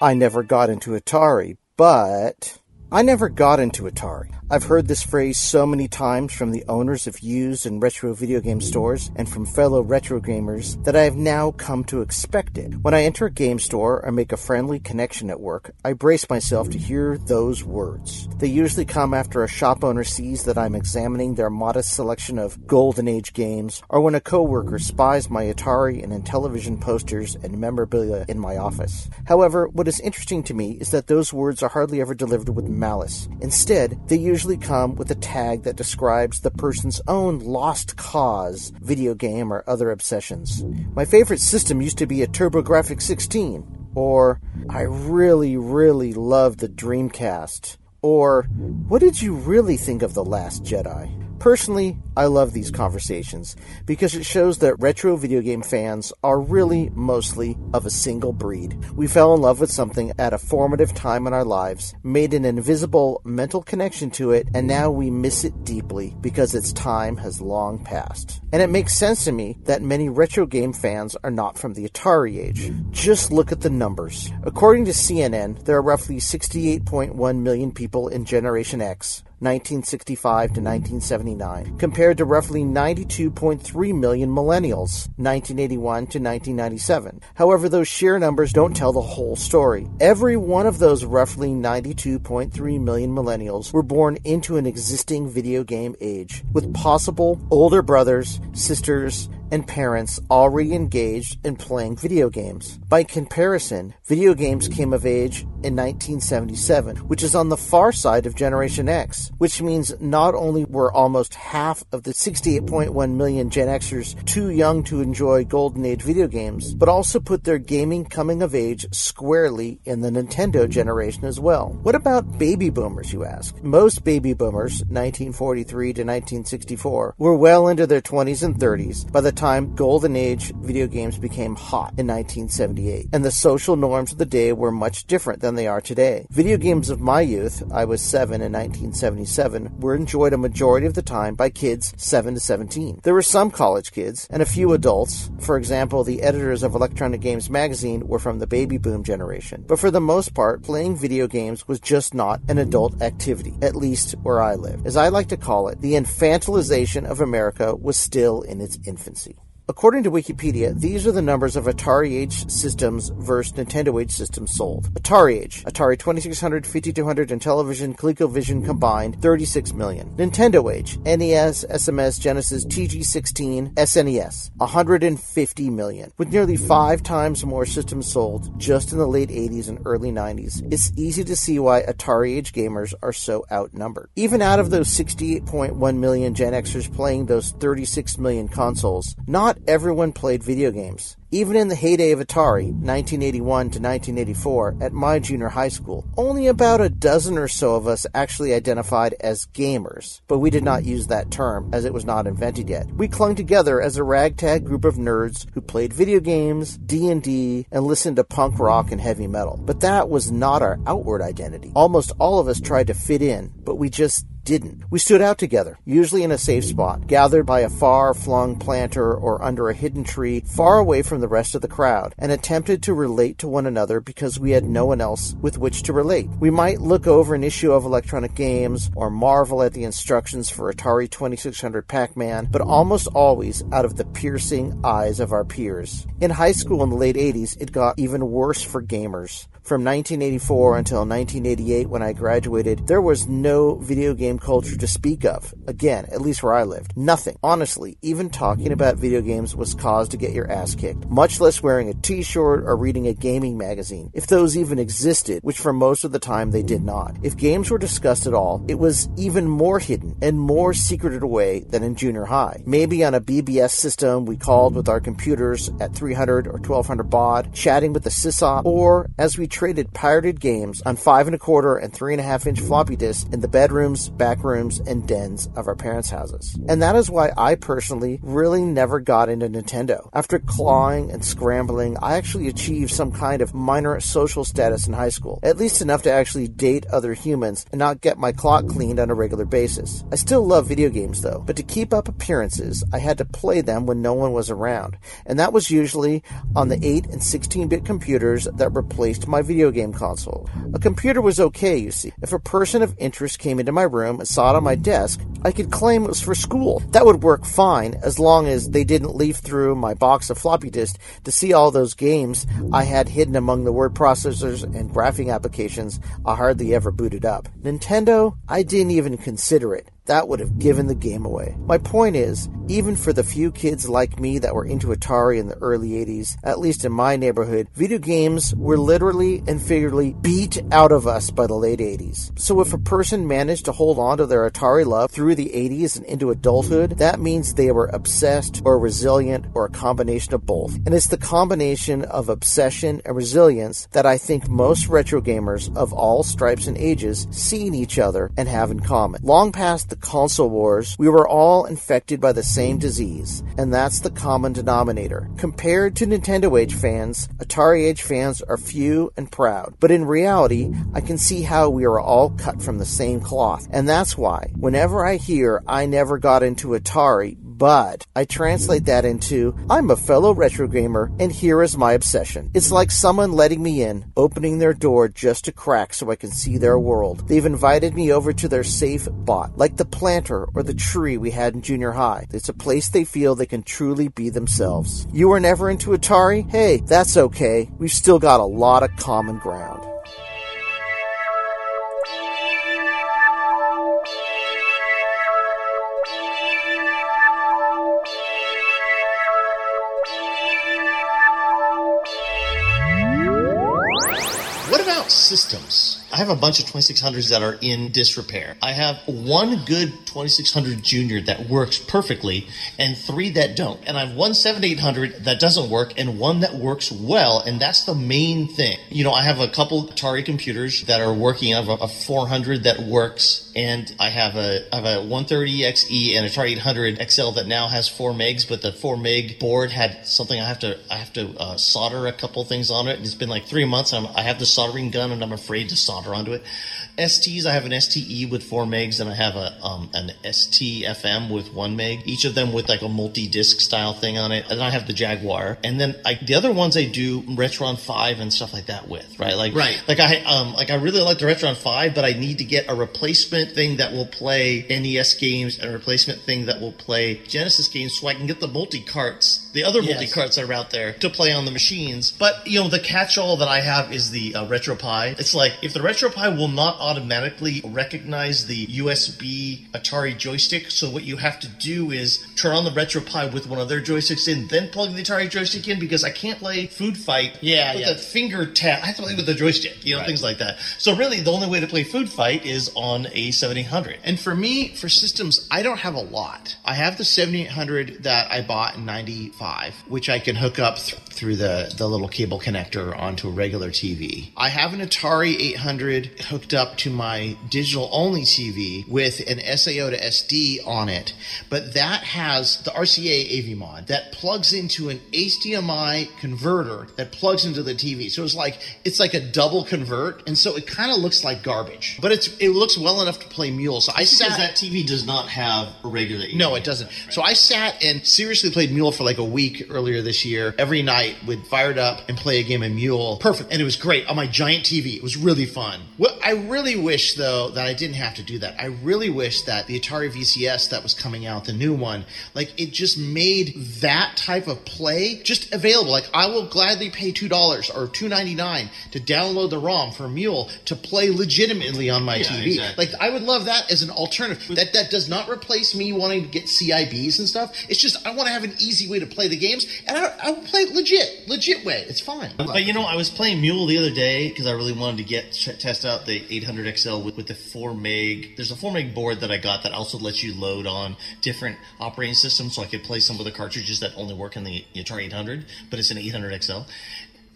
I never got into Atari, but I never got into Atari. I've heard this phrase so many times from the owners of used and retro video game stores and from fellow retro gamers that I have now come to expect it. When I enter a game store or make a friendly connection at work, I brace myself to hear those words. They usually come after a shop owner sees that I'm examining their modest selection of golden age games, or when a coworker spies my Atari and Intellivision posters and memorabilia in my office. However, what is interesting to me is that those words are hardly ever delivered with malice. Instead, they usually come with a tag that describes the person's own lost cause, video game, or other obsessions. My favorite system used to be a TurboGrafx 16, or I really, really love the Dreamcast. Or, what did you really think of The Last Jedi? Personally, I love these conversations because it shows that retro video game fans are really mostly of a single breed. We fell in love with something at a formative time in our lives, made an invisible mental connection to it, and now we miss it deeply because its time has long passed. And it makes sense to me that many retro game fans are not from the Atari age. Just look at the numbers. According to CNN, there are roughly 68.1 million people in Generation X, 1965 to 1979, compared to roughly 92.3 million millennials, 1981 to 1997. However, those sheer numbers don't tell the whole story. Every one of those roughly 92.3 million millennials were born into an existing video game age, with possible older brothers, sisters, and parents already engaged in playing video games. By comparison, video games came of age in 1977, which is on the far side of Generation X, which means not only were almost half of the 68.1 million Gen Xers too young to enjoy Golden Age video games, but also put their gaming coming of age squarely in the Nintendo generation as well. What about baby boomers, you ask? Most baby boomers, 1943 to 1964, were well into their 20s and 30s by the time Golden Age video games became hot in 1978, and the social norms of the day were much different than they are today. Video games of my youth, I was 7 in 1977, were enjoyed a majority of the time by kids 7 to 17. There were some college kids and a few adults. For example, the editors of Electronic Games magazine were from the baby boom generation. But for the most part, playing video games was just not an adult activity, at least where I live. As I like to call it, the infantilization of America was still in its infancy. According to Wikipedia, these are the numbers of Atari Age systems versus Nintendo Age systems sold. Atari Age, Atari 2600, 5200, Intellivision, ColecoVision combined, 36 million. Nintendo Age, NES, SMS, Genesis, TG16, SNES, 150 million. With nearly five times more systems sold just in the late 80s and early 90s, it's easy to see why Atari Age gamers are so outnumbered. Even out of those 68.1 million Gen Xers playing those 36 million consoles, not everyone played video games. Even in the heyday of Atari, 1981 to 1984, at my junior high school, only about a dozen or so of us actually identified as gamers, but we did not use that term as it was not invented yet. We clung together as a ragtag group of nerds who played video games, D&D, and listened to punk rock and heavy metal. But that was not our outward identity. Almost all of us tried to fit in, but we just didn't. We stood out together, usually in a safe spot, gathered by a far flung planter or under a hidden tree far away from the rest of the crowd, and attempted to relate to one another because we had no one else with which to relate. We might look over an issue of electronic games or marvel at the instructions for Atari 2600 Pac Man, but almost always out of the piercing eyes of our peers. In high school in the late 80s, it got even worse for gamers. From 1984 until 1988, when I graduated, there was no video game culture to speak of. Again, at least where I lived. Nothing. Honestly, even talking about video games was cause to get your ass kicked, much less wearing a t shirt or reading a gaming magazine, if those even existed, which for most of the time they did not. If games were discussed at all, it was even more hidden and more secreted away than in junior high. Maybe on a BBS system we called with our computers at 300 or 1200 baud, chatting with the sysop, or as we traded pirated games on five and a quarter and three and a half inch floppy disks in the bedrooms, back rooms, and dens of our parents' houses. And that is why I personally really never got into Nintendo. After clawing and scrambling, I actually achieved some kind of minor social status in high school, at least enough to actually date other humans and not get my clock cleaned on a regular basis. I still love video games though, but to keep up appearances, I had to play them when no one was around, and that was usually on the 8 and 16 bit computers that replaced my video game console. A computer was okay, you see. If a person of interest came into my room and saw it on my desk, I could claim it was for school. That would work fine as long as they didn't leaf through my box of floppy disks to see all those games I had hidden among the word processors and graphing applications I hardly ever booted up. Nintendo, I didn't even consider it that would have given the game away. My point is, even for the few kids like me that were into Atari in the early 80s, at least in my neighborhood, video games were literally and figuratively beat out of us by the late 80s. So if a person managed to hold on to their Atari love through the 80s and into adulthood, that means they were obsessed or resilient or a combination of both. And it's the combination of obsession and resilience that I think most retro gamers of all stripes and ages see in each other and have in common. Long past the console wars, we were all infected by the same disease, and that's the common denominator. Compared to Nintendo Age fans, Atari Age fans are few and proud, but in reality, I can see how we are all cut from the same cloth, and that's why, whenever I hear I never got into Atari, but I translate that into I'm a fellow retro gamer and here is my obsession. It's like someone letting me in, opening their door just a crack so I can see their world. They've invited me over to their safe bot, like the planter or the tree we had in junior high. It's a place they feel they can truly be themselves. You were never into Atari? Hey, that's okay. We've still got a lot of common ground. Systems. I have a bunch of 2600s that are in disrepair. I have one good 2600 Junior that works perfectly and three that don't. And I have one 7800 that doesn't work and one that works well. And that's the main thing. You know, I have a couple Atari computers that are working. I have a, a 400 that works and I have a I have a 130 XE and Atari 800 XL that now has four megs, but the four meg board had something I have to I have to uh, solder a couple things on it. It's been like three months. I'm, I have the soldering gun and I'm afraid to solder onto it. STs, I have an STE with four megs and I have a um, an STFM with one meg, each of them with like a multi-disc style thing on it. And I have the Jaguar, and then I, the other ones I do Retron Five and stuff like that with, right? Like Right. like I um like I really like the Retron Five, but I need to get a replacement thing that will play NES games and a replacement thing that will play Genesis games, so I can get the multi carts, the other Yes. multi carts that are out there to play on the machines. But you know, the catch-all that I have is the uh, RetroPie. It's like if the RetroPie will not automatically recognize the USB Atari joystick, so what you have to do is turn on the RetroPie with one of their joysticks in, then plug the Atari joystick in because I can't play Food Fight Yeah, with yeah. a finger tap. I have to play with the joystick, you know, Right. things like that. So really, the only way to play Food Fight is on a 7800. And for me, for systems, I don't have a lot. I have the 7800 that I bought in 95, which I can hook up th- through the, the little cable connector onto a regular TV. I have an Atari 800 hooked up to my digital only TV with an SAO to SD on it, but that has the RCA AV mod that plugs into an HDMI converter that plugs into the TV. So it's like it's like a double convert, and so it kind of looks like garbage, but it's it looks well enough to play Mule. So I Because sat that TV does not have a regular. no, it doesn't. So I sat and seriously played Mule for like a week earlier this year. Every night would fire it up and play a game of Mule. Perfect. And it was great on my giant TV. It was really fun. Well, I really wish though that I didn't have to do that. I really wish that the Atari VCS that was coming out, the new one, like it just made that type of play just available. Like I will gladly pay two dollars or two ninety nine to download the ROM for Mule to play legitimately on my Yeah, TV. exactly. Like I would love that as an alternative. That that does not replace me wanting to get CIBs and stuff. It's just I want to have an easy way to play the games, and I, I will play it legit, legit way. It's fine. But you know, I was playing Mule the other day because I really wanted to get test out the 800 XL with, with the 4 meg. There's a 4 meg board that I got that also lets you load on different operating systems, so I could play some of the cartridges that only work in the Atari 800, but it's an 800 XL.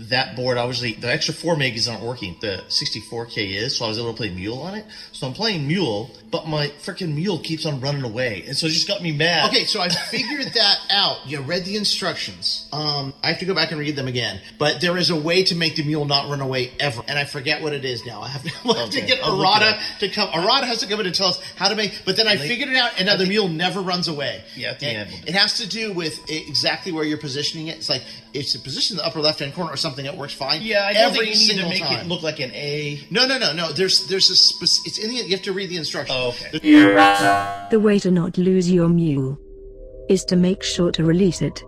That board, obviously, the extra 4 meg is not working. The 64K is, so I was able to play Mule on it. So I'm playing Mule, but my freaking Mule keeps on running away, and so it just got me mad. Okay, so I figured that out. You read the instructions. Um, I have to go back and read them again. But there is a way to make the mule not run away ever, and I forget what it is now. I have to, we'll have to get I'll look it Arata to come. Arata has to come in and tell us how to make. But then I figured it out, and now the mule never runs away. Yeah, at the end It has to do with exactly where you're positioning it. It's like it's a position in the upper left hand corner or something that works fine. Yeah, I don't every think you need to make time. it look like an A. No, no, no, no. There's there's a spec- it's in the you have to read the instructions. Oh, okay. The way to not lose your mule is to make sure to release it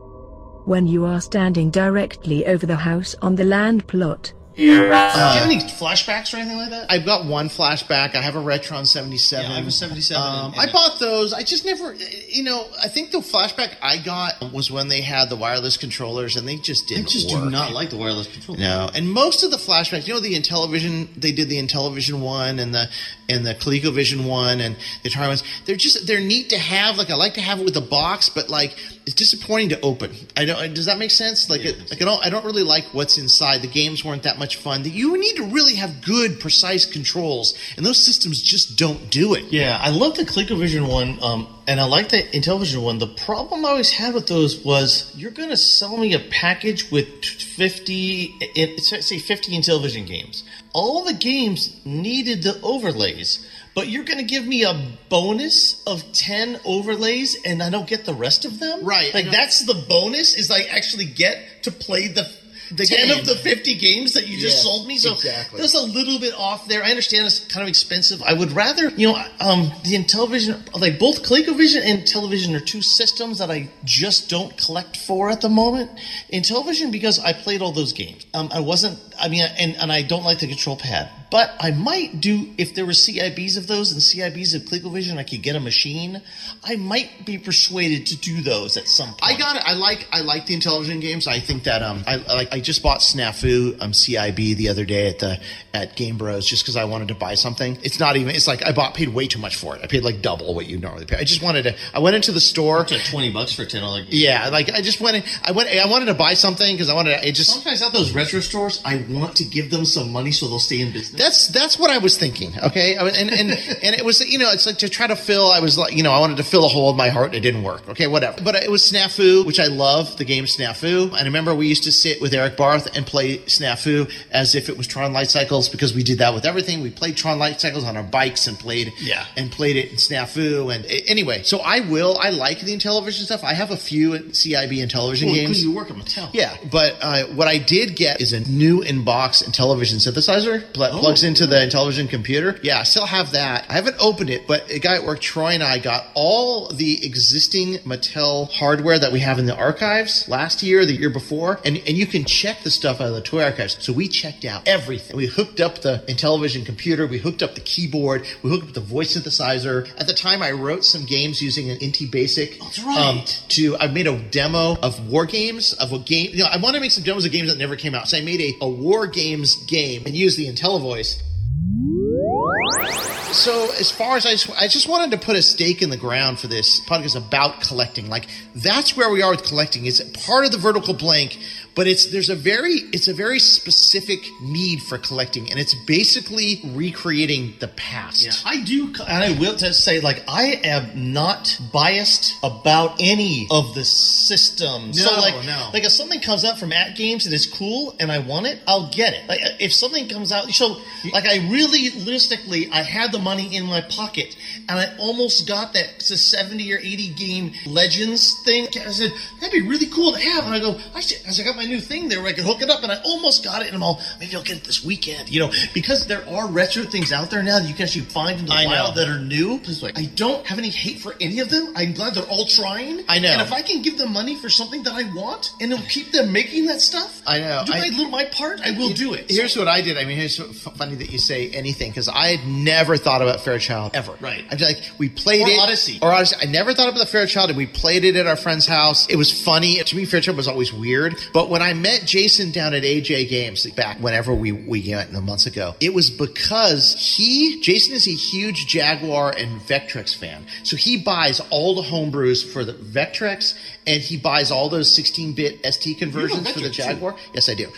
when you are standing directly over the house on the land plot. Do you have any flashbacks or anything like that? I've got one flashback. I have a Retron 77. Yeah, I have a 77 Um, and- I bought those. I just never, you know, I think the flashback I got was when they had the wireless controllers and they just didn't I just work. do not like the wireless controller. No, and most of the flashbacks, you know, the Intellivision, they did the Intellivision one and the and the ColecoVision one and the Atari ones. They're just they're neat to have. Like I like to have it with a box, but like it's disappointing to open. I don't. Does that make sense? Like, it, like I don't. I don't really like what's inside. The games weren't that much fun. That you need to really have good, precise controls, and those systems just don't do it. Yeah, I love the ColecoVision one, um, and I like the Intellivision one. The problem I always had with those was you're going to sell me a package with 50, it, say 50 Intellivision games. All the games needed the overlays, but you're going to give me a bonus of 10 overlays and I don't get the rest of them? Right, Like, that's the bonus, is I actually get to play the. The 10 game. of the 50 games that you just Yes, sold me. So exactly. there's a little bit off there. I understand it's kind of expensive. I would rather, you know, um, the Intellivision, like both ColecoVision and Intellivision are two systems that I just don't collect for at the moment. Intellivision because I played all those games. Um, I wasn't, I mean, and, and I don't like the control pad. But I might do if there were CIBs of those and CIBs of ColecoVision, I could get a machine. I might be persuaded to do those at some point. I got it. I like I like the Intellivision games. I think that um I I like I just bought Snafu um CIB the other day at the at Game Bros just because I wanted to buy something. It's not even. It's like I bought paid way too much for it. I paid like double what you normally pay. I just wanted to. I went into the store. It's like twenty bucks for ten dollar game. Yeah, like I just went. In, I went. I wanted to buy something because I wanted. To, it just Sometimes at those retro stores, I want to give them some money so they'll stay in business. That's that's what I was thinking. Okay, and and and it was you know it's like to try to fill. I was like you know I wanted to fill a hole in my heart and it didn't work. Okay, whatever. But it was Snafu, which I love the game Snafu. And I remember we used to sit with Eric Barth and play Snafu as if it was Tron Light Cycles because we did that with everything. We played Tron Light Cycles on our bikes and played Yeah. and played it in Snafu. And a- anyway, so I will. I like the Intellivision stuff. I have a few CIB Intellivision Well, games. You work at Mattel. Yeah, but uh, what I did get is a new in-box Intellivision synthesizer. Pl- Oh. Plugs into the Intellivision computer. Yeah, I still have that. I haven't opened it, but a guy at work, Troy, and I got all the existing Mattel hardware that we have in the archives last year, the year before, and and you can check the stuff out of the toy archives. So we checked out everything. We hooked up the Intellivision computer. We hooked up the keyboard. We hooked up the voice synthesizer. At the time, I wrote some games using an IntyBASIC. That's right. Um, to I made a demo of war games of a game. You know, I want to make some demos of games that never came out. So I made a, a war games game and used the IntelliVoice. So as far as I just, I just wanted to put a stake in the ground for this podcast about collecting. Like that's where we are with collecting. It's part of the vertical blank, but it's there's a very it's a very specific need for collecting, and it's basically recreating the past. Yeah, I do, and I will just say, like, I am not biased about any of the systems. No, so, like, no. like if something comes out from AtGames and it's cool and I want it, I'll get it. Like, if something comes out, so like, I really, realistically, I had the money in my pocket, and I almost got that it's a seventy or eighty game Legends thing. I said that'd be really cool to have, and I go, I should, as I got my new thing there, where I could hook it up, and I almost got it, and I'm all, maybe I'll get it this weekend, you know, because there are retro things out there now that you can actually find in the I know. wild that are new. It's like, I don't have any hate for any of them. I'm glad they're all trying. I know. And if I can give them money for something that I want, and it'll keep them making that stuff, I know. Do I- my little my part, I will do it. Here's what I did. I mean, here's f- funny that you say anything because I had never thought about Fairchild ever. Right. I'm like, we played Or it. Odyssey. Or Odyssey. I never thought about the Fairchild, and we played it at our friend's house. It was funny. To me, Fairchild was always weird. But when I met Jason down at A&J Games back whenever we we went months ago, it was because he Jason is a huge Jaguar and Vectrex fan, so he buys all the homebrews for the Vectrex, and he buys all those 16-bit ST conversions for the Vectrex, too. Jaguar. Yes, I do.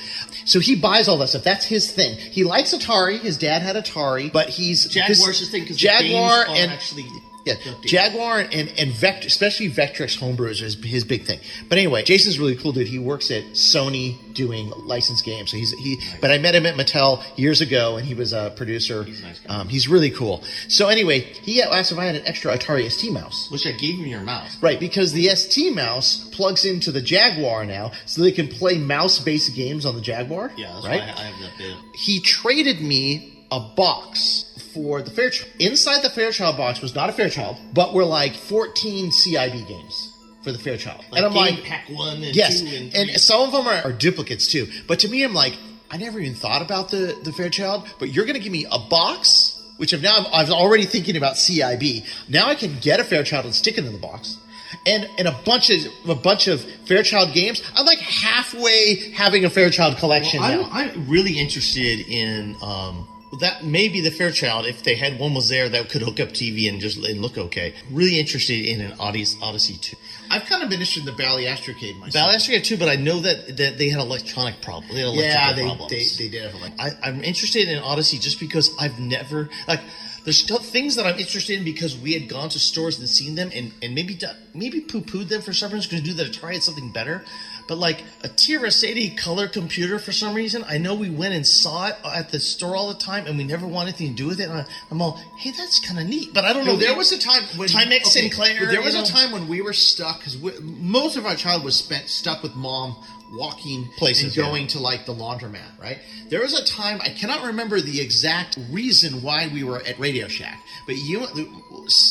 So he buys all that stuff. That's his thing. He likes Atari. His dad had Atari, but he's Jaguar's this- his thing because Jaguar the games and actually yeah. Jaguar and and Vectrex, especially Vectrex homebrews is his big thing. But anyway, Jason's really cool dude. He works at Sony doing licensed games. So he's he. But I met him at Mattel years ago, and he was a producer. He's, nice guy. um, he's really cool. So anyway, he asked if I had an extra Atari ST mouse. which I gave him your mouse. Right, because the ST mouse plugs into the Jaguar now, so they can play mouse-based games on the Jaguar. Yeah, that's right. I have that bit. he traded me a box for the Fairchild. Inside the Fairchild box was not a Fairchild, but were like 14 CIB games for the Fairchild. Like and I'm like, Pack One and yes, Two and, and some of them are, are duplicates too. But to me, I'm like, I never even thought about the the Fairchild. But you're going to give me a box, which I've now I was already thinking about CIB. Now I can get a Fairchild and stick it in the box. And, and a bunch of a bunch of Fairchild games. I'm like halfway having a Fairchild collection Well, now. I'm, I'm really interested in um, that. may be the Fairchild, if they had one was there that could hook up TV and just and look okay. Really interested in an Odyssey, Odyssey two. I've kind of been interested in the Bally Astrocade myself. Ballastra too, but I know that, that they had electronic problems. They had yeah, they, problems. they they did have I, I'm interested in Odyssey just because I've never like. There's things that I'm interested in because we had gone to stores and seen them and, and maybe do- maybe poo pooed them for some reason because knew that Atari had something better. But like a TRS-80 color computer for some reason, I know we went and saw it at the store all the time and we never wanted anything to do with it. And I, I'm all, hey, that's kind of neat. But I don't know. No, there was a time when Timex okay, Sinclair, There was you a time when we were stuck because most of our childhood was spent stuck with mom, walking Places, and going to like the laundromat. Right. There was a time I cannot remember the exact reason why we were at Radio Shack, but you,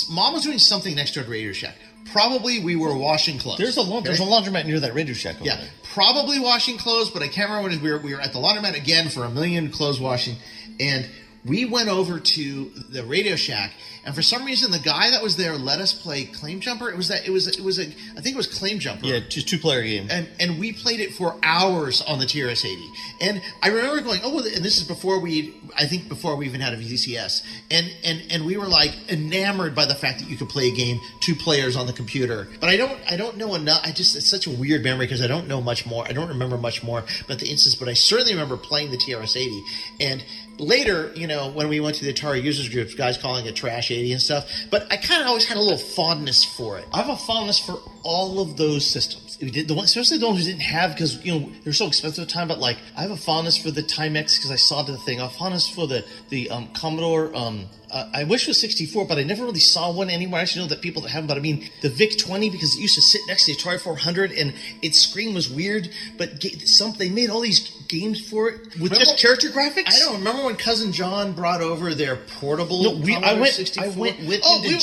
mom was doing something next door at Radio Shack. Probably we were washing clothes. There's a laund- there's a laundromat near that Radio Shack. Over Yeah, there. probably washing clothes, but I can't remember what it is. We were, we were at the laundromat again for a million clothes washing, and we went over to the Radio Shack, and for some reason, the guy that was there let us play Claim Jumper. It was that it was it was a I think it was Claim Jumper. Yeah, just two player game. And and we played it for hours on the TRS-80. And I remember going, oh, well, and this is before we, I think before we even had a VCS. And and and we were like enamored by the fact that you could play a game two players on the computer. But I don't I don't know enough. I just it's such a weird memory because I don't know much more. I don't remember much more about the instance. But I certainly remember playing the TRS-80 and later, you know, when we went to the Atari users groups, guys calling it trash 80 and stuff. But I kind of always had a little fondness for it. I have a fondness for all of those systems. We did the ones, especially the ones we didn't have because you know they're so expensive at the time. But like, I have a fondness for the Timex because I saw the thing. I have fondness for the the um, Commodore. Um, uh, I wish it was 64, but I never really saw one anywhere. I actually know that people that have them, but I mean the VIC 20 because it used to sit next to the Atari 400 and its screen was weird. But ga- some they made all these games for it with Remember- just character graphics. I don't remember when cousin John brought over their portable. No, we, I went. 64? I went with Oh, him we-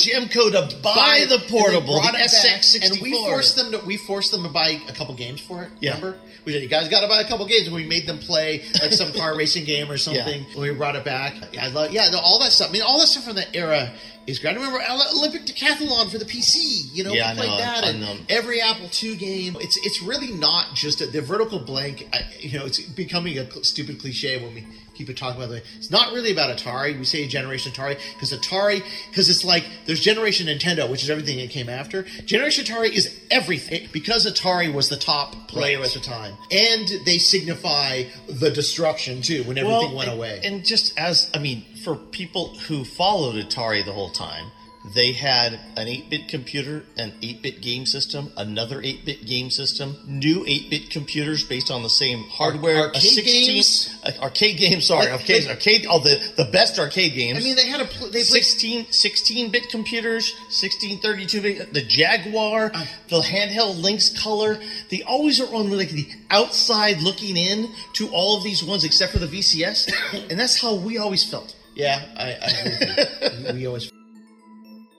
to buy and the portable, the SX64, and we forced them to we forced them to buy a couple games for it. Yeah. Remember, we said you guys got to buy a couple games, and we made them play like some car racing game or something. And we brought it back, yeah, I love yeah, all that stuff. I mean, all that stuff from that era is great. I remember Olympic Decathlon for the PC. You know, Yeah, we played know, that, and every Apple II game. It's it's really not just a, the vertical blank. I, you know, it's becoming a stupid cliche when we keep it talking about it. It's not really about Atari. We say Generation Atari because Atari because it's like there's Generation Nintendo, which is everything that came after. Generation Atari is everything because Atari was the top player Right. at the time, and they signify the destruction too when everything Well, went and- away. And just as I mean, for people who followed Atari the whole time, they had an 8-bit computer, an 8-bit game system, another 8-bit game system, new 8-bit computers based on the same hardware, arcade games? uh, arcade games. Sorry, Like- arcade, arcade. Oh, the the best arcade games. I mean, they had a pl- they played 16, 16-bit computers, 16, 32-bit, the Jaguar, Uh. the handheld Lynx Color. They always are on like the outside looking in to all of these ones except for the VCS, and that's how we always felt. Yeah, I, I agree with you. we always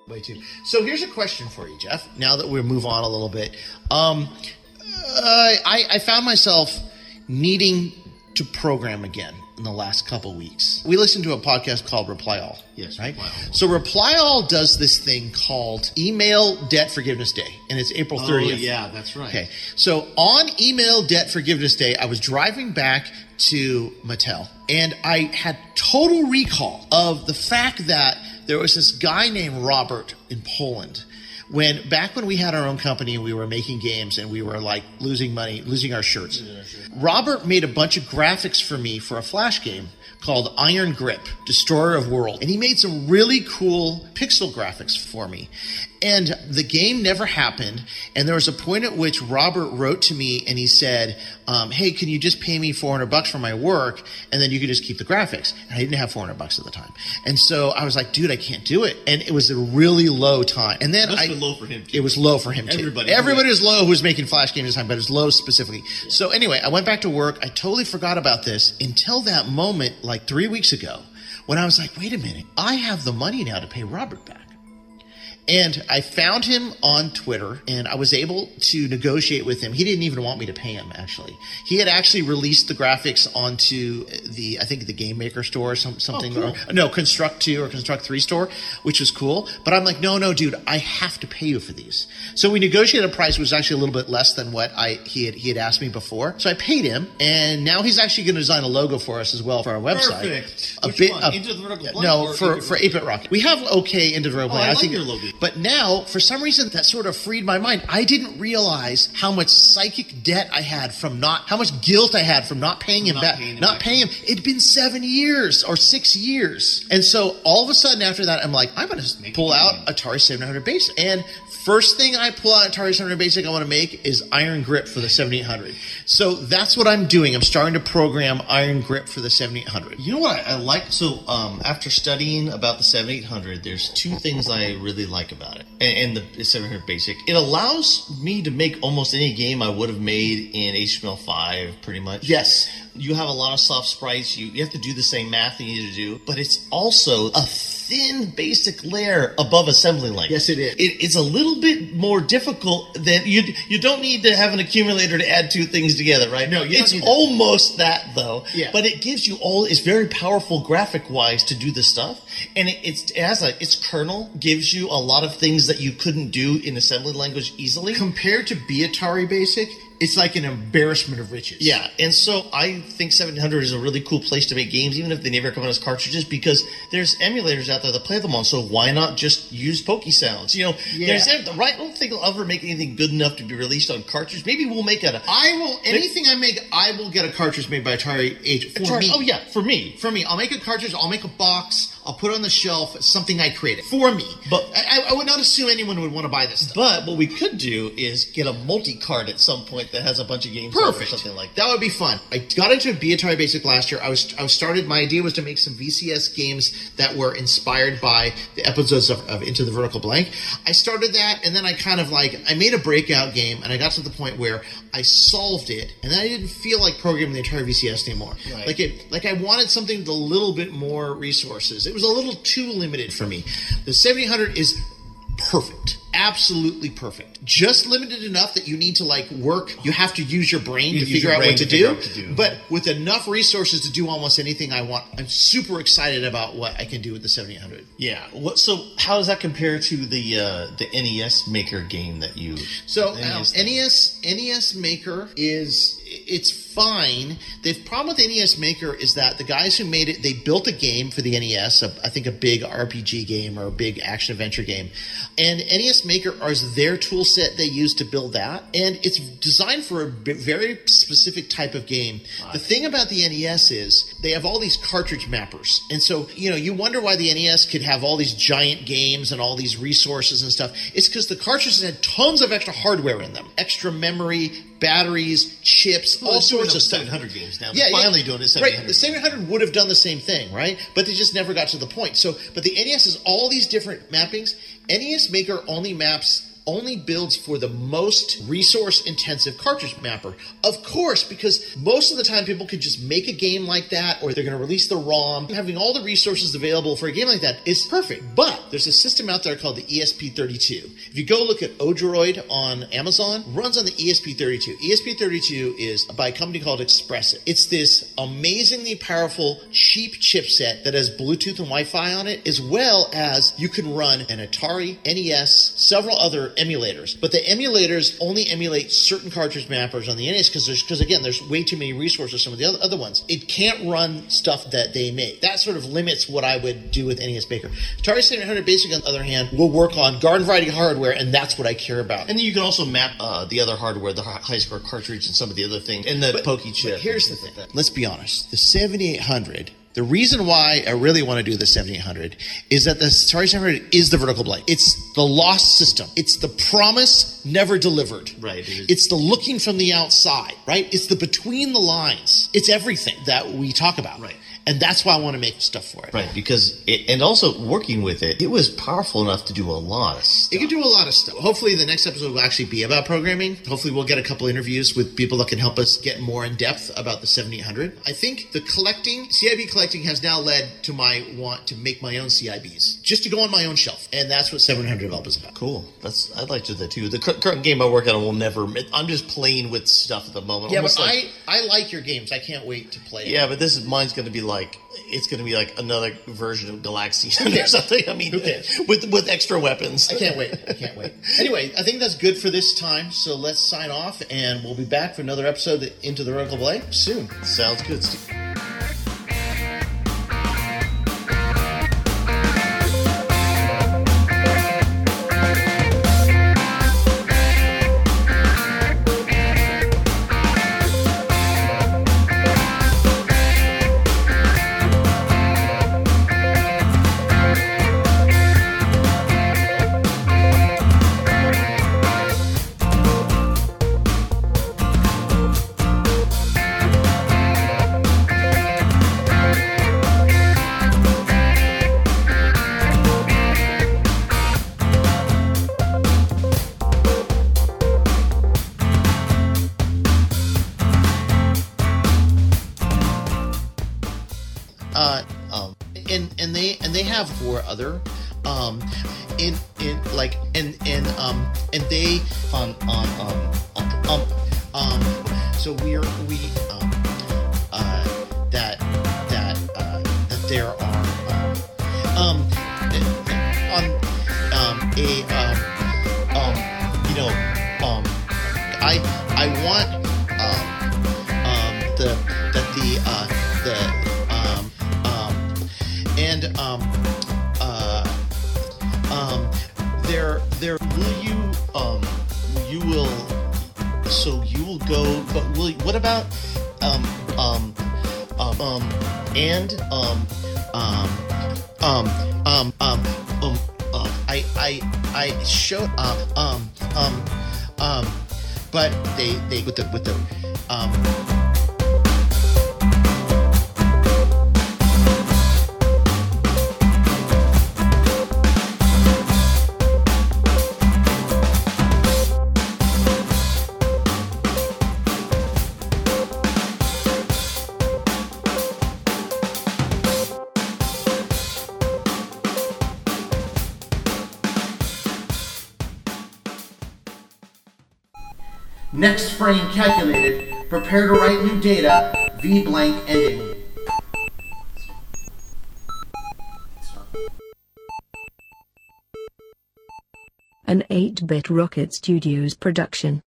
way too. So here's a question for you, Jeff. Now that we move on a little bit, um, uh, I, I found myself needing to program again in the last couple weeks. We listened to a podcast called Reply All. Yes, right. Reply All. So Reply All does this thing called Email Debt Forgiveness Day, and it's April 30th. Oh, yeah, that's right. Okay. So on Email Debt Forgiveness Day, I was driving back to Mattel and I had total recall of the fact that there was this guy named Robert in Poland. When back when we had our own company, and we were making games and we were like losing money, losing our shirts. Robert made a bunch of graphics for me for a flash game called Iron Grip, Destroyer of World. And he made some really cool pixel graphics for me. And the game never happened. And there was a point at which Robert wrote to me and he said, um, Hey, can you just pay me 400 bucks for my work? And then you could just keep the graphics. And I didn't have 400 bucks at the time. And so I was like, dude, I can't do it. And it was a really low time. And then I, low for him, too. It was low for him too. Everybody- Everybody was low who was making flash games at the time, but it was low specifically. So anyway, I went back to work. I totally forgot about this until that moment, like three weeks ago, when I was like, wait a minute, I have the money now to pay Robert back. And I found him on Twitter and I was able to negotiate with him. He didn't even want me to pay him, actually. He had actually released the graphics onto the, I think the Game Maker store or some, something. Oh, cool. or, no, Construct 2 or Construct 3 store, which was cool. But I'm like, no, no, dude, I have to pay you for these. So we negotiated a price which was actually a little bit less than what I he had, he had asked me before. So I paid him and now he's actually going to design a logo for us as well for our website. Perfect. A Which bit, one? a- Into the Vertical Blank No, for, 8-Bit for 8-Bit Rocket. We have okay Into the Vertical Oh, I Blank. like think your logo. But now, for some reason, that sort of freed my mind. I didn't realize how much psychic debt I had from not, how much guilt I had from not paying him Not back. paying him not back. paying him. It'd been seven years or six years. And so all of a sudden after that, I'm like, I'm going to pull out Atari 700 base. And first thing I pull out Atari 700 Basic I want to make is Iron Grip for the 7800. So that's what I'm doing. I'm starting to program Iron Grip for the 7800. You know what I, I like? So, um, after studying about the 7800, there's two things I really like about it, and, and the 700 Basic. It allows me to make almost any game I would have made in HTML5, pretty much. Yes. You have a lot of soft sprites. You, you have to do the same math you need to do, but it's also a thin basic layer above assembly language. Yes, it is. It, it's a little bit more difficult than you. You don't need to have an accumulator to add two things together, right? No, you don't it's need that. almost that though. Yeah. But it gives you all. It's very powerful graphic wise to do this stuff, and it, it's it has a its kernel gives you a lot of things that you couldn't do in assembly language easily. Compared to Atari Basic, it's like an embarrassment of riches. Yeah, and so I think 700 is a really cool place to make games, even if they never come out as cartridges, because there's emulators out there that play them on. So why not just use Pokey Sounds? You know, Yeah. there's right. I don't think I'll ever make anything good enough to be released on cartridge. Maybe we'll make it a I will anything I make. I will get a cartridge made by AtariAge for Atari- me. Oh yeah, for me. for me. I'll make a cartridge. I'll make a box. I'll put on the shelf. Something I created for me. But- I, I would not assume anyone would want to buy this stuff. But what we could do is get a multi card at some point that has a bunch of games it or Perfect. something like that. That would be fun. I got into Atari Basic last year. I was I was started. My idea was to make some VCS games that were inspired by the episodes of, of Into the Vertical Blank. I started that, and then I kind of like I made a breakout game, and I got to the point where I solved it, and then I didn't feel like programming the entire VCS anymore. Right. Like it, like I wanted something with a little bit more resources. It was a little too limited for me. The 7800 is perfect absolutely perfect just limited enough that you need to like work you have to use your brain You to figure out brain what to to do, to do. but with enough resources to do almost anything i want i'm super excited about what i can do with the 7800 Yeah. What? So how does that compare to the uh, the NES Maker game that you? So NES um. NES NES Maker is it's fine. The problem with NES Maker is that the guys who made it they built a game for the NES, a, I think a big RPG game or a big action adventure game, and NES Maker is their tool set they use to build that, and it's designed for a very specific type of game. The thing about the NES is they have all these cartridge mappers, and so you know you wonder why the NES could have all these giant games and all these resources and stuff. It's because the cartridges had tons of extra hardware in them, extra memory, batteries, chips, Well, all sorts of stuff. 700 games now. Yeah, They're yeah. finally doing it. Right, 700 the 700 would have done the same thing, right? But they just never got to the point. So, but the NES is all these different mappings. NES Maker only maps only builds for the most resource intensive cartridge mapper. Of course, because most of the time people could just make a game like that or they're going to release the ROM. Having all the resources available for a game like that is perfect. But there's a system out there called the E ESP32. If you go look at Odroid on Amazon, runs on the E ESP32. ESP32 is by a company called Espressif. It's this amazingly powerful, cheap chipset that has Bluetooth and Wi-Fi on it, as well as you can run an Atari, NES, several other emulators. But the emulators only emulate certain cartridge mappers on the NES because there's because again there's way too many resources. Some of the other, other ones it can't run stuff that they make. That sort of limits what I would do with NES Maker. Atari 700 Basic, on the other hand, will work on garden variety hardware, and that's what I care about. And then you can also map uh, the other hardware, the hi- high score cartridge, and some of the other things, and the But- pokey chip. But here's the thing. like. Let's be honest. The 7800. The reason why I really want to do the 7800 is that the Atari 700 is the vertical blank. It's the lost system. It's the promise never delivered. Right, it. It's the looking from the outside, right? It's the between the lines. It's everything that we talk about. Right. And that's why I want to make stuff for it. Right, because it, and also working with it, it was powerful enough to do a lot of stuff. It can do a lot of stuff. Hopefully, the next episode will actually be about programming. Hopefully, we'll get a couple interviews with people that can help us get more in depth about the 7800. I think the collecting, CIB collecting, has now led to my want to make my own CIBs, just to go on my own shelf, and that's what 700 Up is about. Cool. That's I'd like to do that too. The current game I work on will never. I'm just playing with stuff at the moment. Yeah, almost but like- I I like your games. I can't wait to play. it. Yeah, but this is mine's going to be like it's going to be like another version of Galaxian or something. I mean, Who cares? with with extra weapons. I can't wait. I can't wait. Anyway, I think that's good for this time. So let's sign off, and we'll be back for another episode of Into the Vertical Blank soon. Sounds good, Steve. 8-bit Rocket Studios production.